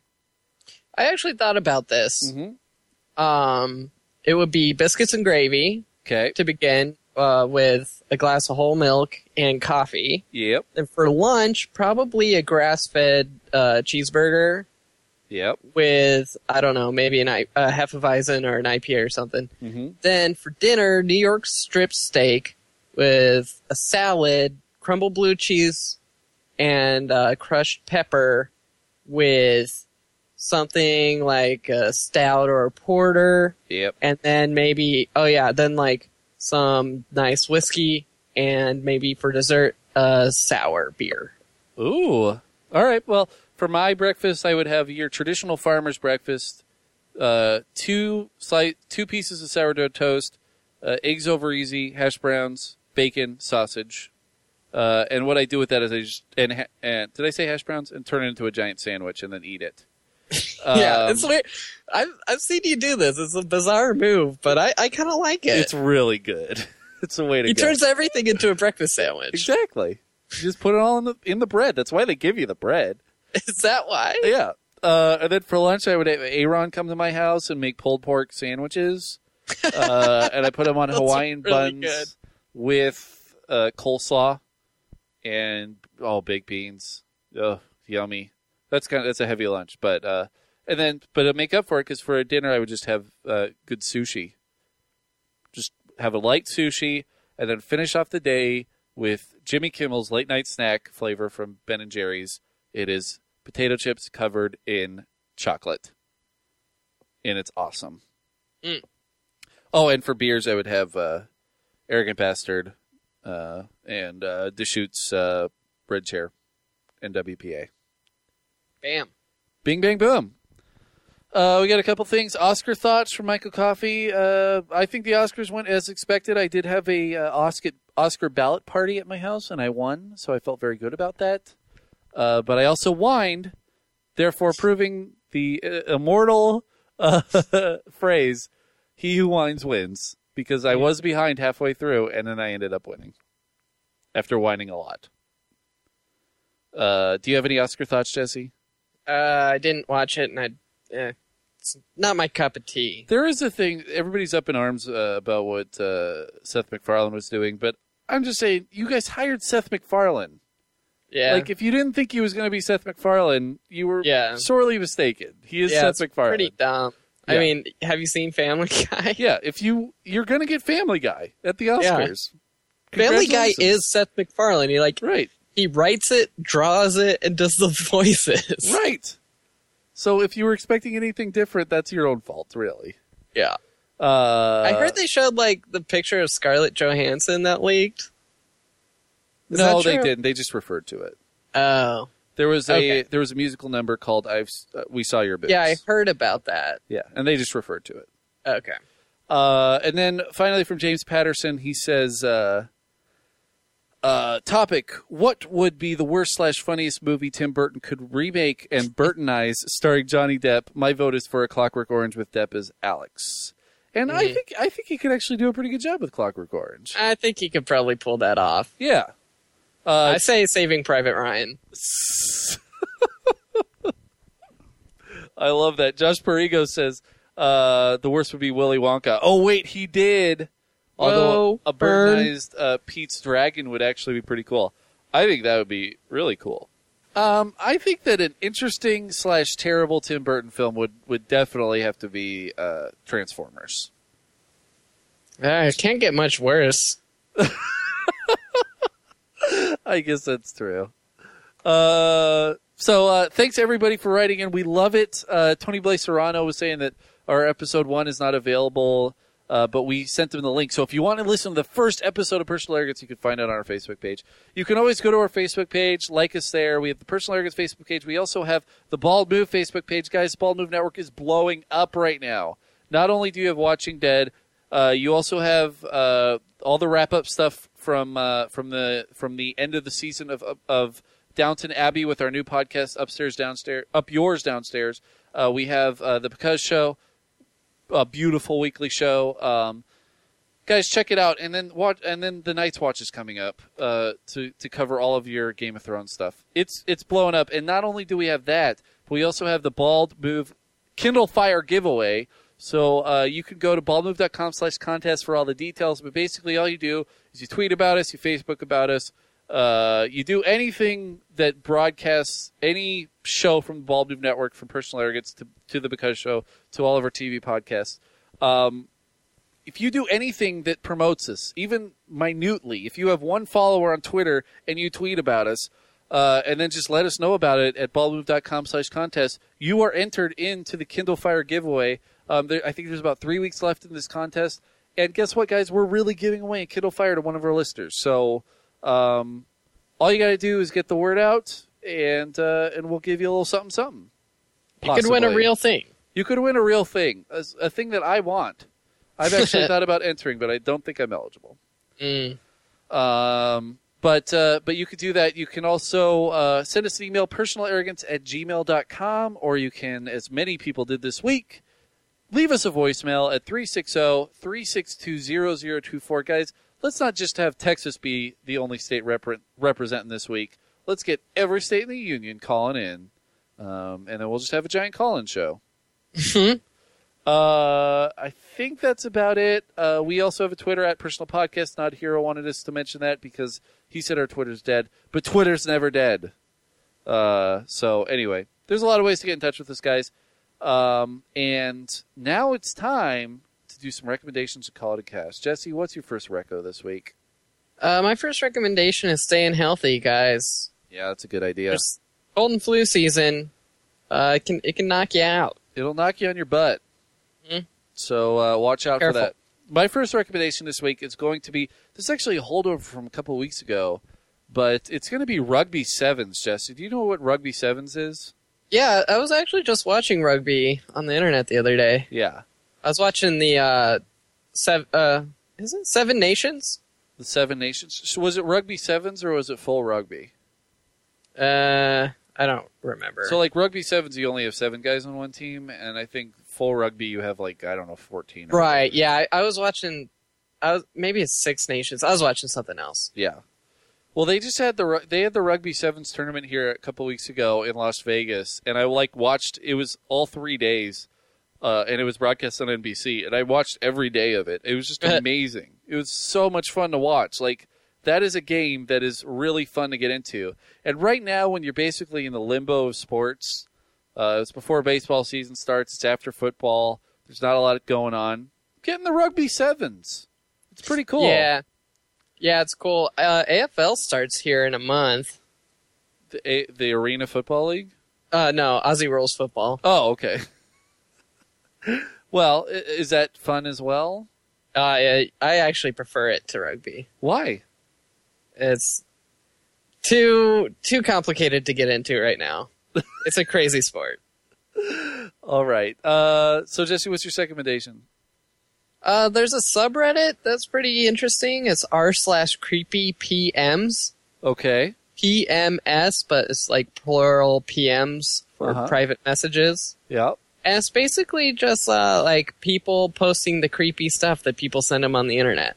[SPEAKER 3] I actually thought about this.
[SPEAKER 2] Mm-hmm.
[SPEAKER 3] Um, it would be biscuits and gravy
[SPEAKER 2] Okay.
[SPEAKER 3] to begin uh, with a glass of whole milk and coffee.
[SPEAKER 2] Yep.
[SPEAKER 3] And for lunch, probably a grass-fed uh, cheeseburger
[SPEAKER 2] Yep.
[SPEAKER 3] with I don't know, maybe an I- a Hefeweizen or an IPA or something.
[SPEAKER 2] Mm-hmm.
[SPEAKER 3] Then for dinner, New York strip steak with a salad, crumbled blue cheese, and uh, crushed pepper with something like a stout or a porter,
[SPEAKER 2] Yep.
[SPEAKER 3] and then maybe oh yeah, then like some nice whiskey, and maybe for dessert, a sour beer.
[SPEAKER 2] Ooh. All right. Well, for my breakfast, I would have your traditional farmer's breakfast: uh, two slice, two pieces of sourdough toast, uh, eggs over easy, hash browns, bacon, sausage. Uh, and what I do with that is I just and, ha- and did I say hash browns and turn it into a giant sandwich and then eat it. <laughs>
[SPEAKER 3] yeah,
[SPEAKER 2] Um,
[SPEAKER 3] it's weird. I've I've seen you do this. It's a bizarre move, but I, I kind of like it.
[SPEAKER 2] it's really good. <laughs> It's a way to
[SPEAKER 3] he
[SPEAKER 2] go.
[SPEAKER 3] turns everything into a breakfast sandwich.
[SPEAKER 2] exactly. You just put it all in the in the bread. That's why they give you the bread. <laughs>
[SPEAKER 3] Is that why?
[SPEAKER 2] Yeah. Uh, and then for lunch, I would have Aaron come to my house and make pulled pork sandwiches. Uh, and I put them on <laughs>
[SPEAKER 3] Those are
[SPEAKER 2] Hawaiian
[SPEAKER 3] really
[SPEAKER 2] buns
[SPEAKER 3] good.
[SPEAKER 2] with uh, coleslaw and all baked beans. Ugh, yummy. That's kind of that's a heavy lunch, but uh, and then but to make up for it, because for a dinner I would just have uh, good sushi. Just have a light sushi, and then finish off the day with Jimmy Kimmel's late night snack flavor from Ben and Jerry's. It is potato chips covered in chocolate, and it's awesome.
[SPEAKER 3] Mm.
[SPEAKER 2] Oh, and for beers, I would have uh, Arrogant Bastard uh, and uh, Deschutes uh, Red Chair and WPA.
[SPEAKER 3] Bam.
[SPEAKER 2] Bing, bang, boom. Uh, we got a couple things. Oscar thoughts from Michael Coffey. Uh, I think the Oscars went as expected. I did have a uh, Oscar Oscar ballot party at my house, and I won, so I felt very good about that. Uh, but I also whined, therefore proving the uh, immortal uh, <laughs> phrase, "He who whines wins." Because I was behind halfway through, and then I ended up winning after whining a lot. Uh, do you have any Oscar thoughts, Jesse?
[SPEAKER 3] Uh, I didn't watch it, and I, eh, it's not my cup of tea.
[SPEAKER 2] There is a thing. Everybody's up in arms uh, about what uh, Seth MacFarlane was doing, but I'm just saying, you guys hired Seth MacFarlane.
[SPEAKER 3] Yeah,
[SPEAKER 2] Like, if you didn't think he was going to be Seth MacFarlane, you were
[SPEAKER 3] Yeah.
[SPEAKER 2] sorely mistaken. He is
[SPEAKER 3] yeah,
[SPEAKER 2] Seth MacFarlane.
[SPEAKER 3] pretty dumb.
[SPEAKER 2] Yeah.
[SPEAKER 3] I mean, have you seen Family <laughs> Guy?
[SPEAKER 2] Yeah, if you you're going to get Family Guy at the Oscars.
[SPEAKER 3] Family Guy is Seth MacFarlane. He like
[SPEAKER 2] right,
[SPEAKER 3] he writes it, draws it, and does the <laughs> voices.
[SPEAKER 2] right. So if you were expecting anything different, that's your own fault, really.
[SPEAKER 3] Yeah.
[SPEAKER 2] Uh,
[SPEAKER 3] I heard they showed like the picture of Scarlett Johansson that leaked. Is
[SPEAKER 2] no, they didn't. They just referred to it.
[SPEAKER 3] Oh,
[SPEAKER 2] There was a
[SPEAKER 3] Okay.
[SPEAKER 2] there was a musical number called "I've uh, We Saw Your Boobs."
[SPEAKER 3] yeah, I heard about that.
[SPEAKER 2] yeah, and they just referred to it.
[SPEAKER 3] Okay.
[SPEAKER 2] Uh, and then finally from James Patterson, he says, uh, uh, topic, what would be the worst slash funniest movie Tim Burton could remake and Burtonize <laughs> starring Johnny Depp? My vote is for A Clockwork Orange with Depp as Alex. And I
[SPEAKER 3] Mhm.
[SPEAKER 2] think I think he could actually do a pretty good job with Clockwork Orange.
[SPEAKER 3] I think he could probably pull that off.
[SPEAKER 2] Yeah. Uh,
[SPEAKER 3] I say Saving Private Ryan. <laughs>
[SPEAKER 2] I love that. Josh Perigo says uh, the worst would be Willy Wonka. Oh wait, he did. Although
[SPEAKER 3] Whoa,
[SPEAKER 2] a
[SPEAKER 3] burn.
[SPEAKER 2] Burtonized uh, Pete's Dragon would actually be pretty cool. I think that would be really cool. Um, I think that an interesting slash terrible Tim Burton film would, would definitely have to be uh, Transformers.
[SPEAKER 3] Uh, it can't get much worse. <laughs> <laughs>
[SPEAKER 2] I guess that's true. Uh, so uh, thanks everybody for writing in. We love it. Uh, Tony Blaze Serrano was saying that our episode one is not available, uh, but we sent them the link. So if you want to listen to the first episode of Personal Arrogance, you can find it on our Facebook page. You can always go to our Facebook page, like us there. We have the Personal Arrogance Facebook page. We also have the Bald Move Facebook page. Guys, Bald Move Network is blowing up right now. Not only do you have Watching Dead, uh, you also have uh, all the wrap up stuff from uh, from the from the end of the season of of- Downton Abbey with our new podcast upstairs downstairs up yours downstairs. Uh, we have uh, the Because Show, a beautiful weekly show. Um, guys, check it out, and then watch, and then the Night's Watch is coming up uh, to to cover all of your Game of Thrones stuff. It's it's blowing up, and not only do we have that, but we also have the Bald Move Kindle Fire giveaway. So uh, you can go to baldmove.com slash contest for all the details. But basically, all you do is you tweet about us, you Facebook about us, uh, you do anything that broadcasts any show from the Bald Move Network, from Personal Arrogance to, to the Because Show to all of our TV podcasts. Um, if you do anything that promotes us, even minutely, if you have one follower on Twitter and you tweet about us, uh, and then just let us know about it at baldmove.com slash contest, you are entered into the Kindle Fire giveaway. Um, there, I think there's about three weeks left in this contest. And guess what, guys? We're really giving away a Kindle Fire to one of our listeners. So um, all you got to do is get the word out, and uh, and we'll give you a little something, something.
[SPEAKER 3] You could win a real thing.
[SPEAKER 2] You could win a real thing, a, a thing that I want. I've actually <laughs> thought about entering, but I don't think I'm eligible.
[SPEAKER 3] Mm.
[SPEAKER 2] Um, but uh, but you could do that. You can also uh, send us an email, personalarrogance at gmail.com, or you can, as many people did this week, leave us a voicemail at oh, 360-362-0024. Guys, let's not just have Texas be the only state repre- representing this week. Let's get every state in the union calling in, um, and then we'll just have a giant call-in show. Uh, I think that's about it. Uh, we also have a Twitter at Personal Podcast. Not Hero wanted us to mention that because he said our Twitter's dead, but Twitter's never dead. Uh, so anyway, there's a lot of ways to get in touch with us, guys. Um, and now it's time to do some recommendations to call it a cast. Jesse, what's your first reco this week?
[SPEAKER 3] Uh, my first recommendation is staying healthy, guys.
[SPEAKER 2] Yeah, that's a good idea.
[SPEAKER 3] There's cold and flu season. Uh, it can it can knock you out.
[SPEAKER 2] It'll knock you on your butt.
[SPEAKER 3] Mhm.
[SPEAKER 2] So uh, watch out
[SPEAKER 3] Careful.
[SPEAKER 2] for that. My first recommendation this week is going to be this is actually a holdover from a couple of weeks ago, but it's going to be Rugby Sevens. Jesse, do you know what Rugby Sevens is?
[SPEAKER 3] Yeah, I was actually just watching rugby on the internet the other day.
[SPEAKER 2] Yeah,
[SPEAKER 3] I was watching the uh, sev- uh, is it Seven Nations?
[SPEAKER 2] the Seven Nations. So was it Rugby Sevens or was it full rugby?
[SPEAKER 3] Uh, I don't remember.
[SPEAKER 2] So like Rugby Sevens, you only have seven guys on one team, and I think full rugby you have like I don't know fourteen. or
[SPEAKER 3] right? Yeah, I, I was watching. I was maybe it's Six Nations. I was watching something else.
[SPEAKER 2] Yeah. Well, they just had the they had the rugby sevens tournament here a couple weeks ago in Las Vegas, and I like watched. It was all three days, uh, and it was broadcast on NBC, and I watched every day of it. It was just <laughs> amazing. it was so much fun to watch. Like that is a game that is really fun to get into. And right now, when you're basically in the limbo of sports, uh, it's before baseball season starts. It's after football. There's not a lot going on. Getting the rugby sevens. It's pretty cool.
[SPEAKER 3] Yeah, yeah, it's cool. Uh, AFL starts here in a month.
[SPEAKER 2] The, a- the Arena Football League.
[SPEAKER 3] Uh, no, Aussie Rules football.
[SPEAKER 2] Oh, okay. well, i- is that fun as well?
[SPEAKER 3] Uh, I, I actually prefer it to rugby.
[SPEAKER 2] Why?
[SPEAKER 3] It's too too complicated to get into right now. it's a crazy sport. <laughs>
[SPEAKER 2] All right. Uh, so Jesse, what's your recommendation?
[SPEAKER 3] Uh, there's a subreddit that's pretty interesting. It's r slash creepy PMs.
[SPEAKER 2] Okay.
[SPEAKER 3] PMS, but it's like plural PMs for
[SPEAKER 2] Uh-huh.
[SPEAKER 3] private messages.
[SPEAKER 2] Yeah.
[SPEAKER 3] And it's basically just uh, like people posting the creepy stuff that people send them on the internet.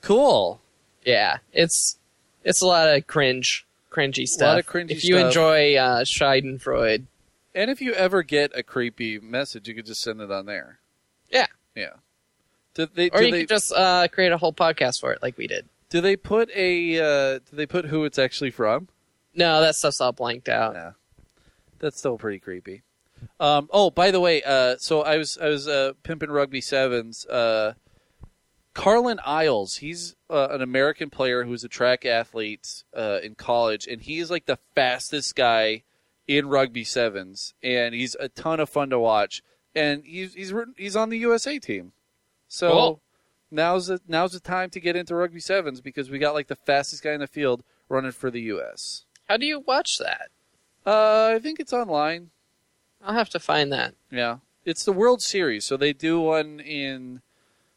[SPEAKER 2] Cool.
[SPEAKER 3] Yeah, it's it's a lot of cringe, cringy stuff.
[SPEAKER 2] A lot of cringy stuff.
[SPEAKER 3] if you
[SPEAKER 2] stuff.
[SPEAKER 3] enjoy uh, Schadenfreude,
[SPEAKER 2] And if you ever get a creepy message, you could just send it on there.
[SPEAKER 3] Yeah.
[SPEAKER 2] Yeah. Do they
[SPEAKER 3] or you
[SPEAKER 2] they
[SPEAKER 3] could just uh, create a whole podcast for it, like we did.
[SPEAKER 2] do they put a uh, do they put who it's actually from?
[SPEAKER 3] No, that stuff's all blanked out.
[SPEAKER 2] Yeah. That's still pretty creepy. Um, oh, by the way, uh, so I was I was uh, pimping rugby sevens. Uh, Carlin Isles, he's uh, an American player who's a track athlete uh, in college, and he is like the fastest guy in rugby sevens, and he's a ton of fun to watch. And he's he's he's on the USA team, so
[SPEAKER 3] Cool.
[SPEAKER 2] now's the now's the time to get into rugby sevens because we got like the fastest guy in the field running for the US.
[SPEAKER 3] How do you watch that?
[SPEAKER 2] Uh, I think it's online.
[SPEAKER 3] I'll have to find that.
[SPEAKER 2] Yeah, it's the World Series, so they do one in.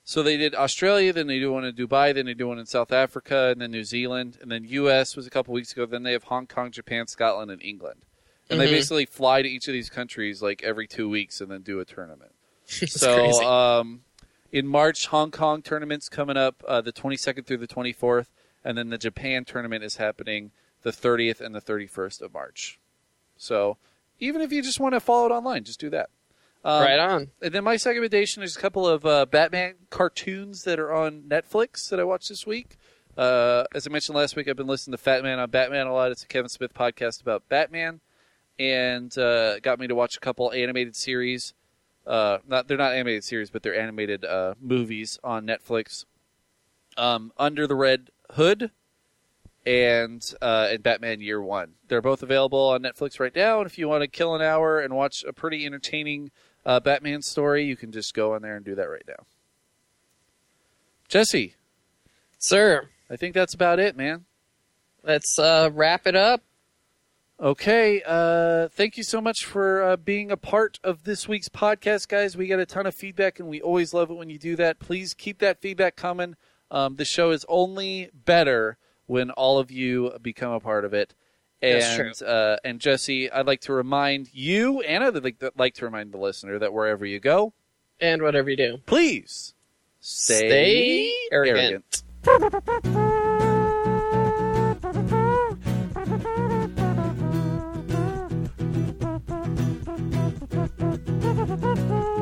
[SPEAKER 2] So they did Australia, then they do one in Dubai, then they do one in South Africa, and then New Zealand, and then U.S. was a couple weeks ago. Then they have Hong Kong, Japan, Scotland, and England, and they
[SPEAKER 3] Mhm.
[SPEAKER 2] basically fly to each of these countries like every two weeks, and then do a tournament. <laughs> So um, in March, Hong Kong tournament's coming up uh, the 22nd through the 24th, and then the Japan tournament is happening the 30th and the 31st of March. So even if you just want to follow it online, just do that. Um,
[SPEAKER 3] right on.
[SPEAKER 2] And then my second recommendation is a couple of uh, Batman cartoons that are on Netflix that I watched this week. Uh, as I mentioned last week, I've been listening to Fat Man on Batman a lot. It's a Kevin Smith podcast about Batman, and uh, got me to watch a couple animated series. Uh, not they're not animated series, but they're animated uh, movies on Netflix. Um, Under the Red Hood and uh, and Batman Year One. They're both available on Netflix right now. And if you want to kill an hour and watch a pretty entertaining uh, Batman story, you can just go on there and do that right now. Jesse,
[SPEAKER 3] Sir,
[SPEAKER 2] I think that's about it, man.
[SPEAKER 3] let's uh, wrap it up.
[SPEAKER 2] Okay, uh, thank you so much for uh, being a part of this week's podcast, guys. We get a ton of feedback, and we always love it when you do that. Please keep that feedback coming. Um, the show is only better when all of you become a part of it.
[SPEAKER 3] That's
[SPEAKER 2] And
[SPEAKER 3] true.
[SPEAKER 2] uh, and Jesse, I'd like to remind you, and I'd like, like to remind the listener that wherever you go,
[SPEAKER 3] And whatever you do.
[SPEAKER 2] please stay,
[SPEAKER 3] Stay arrogant.
[SPEAKER 2] arrogant. <laughs> Mm-hmm. <laughs>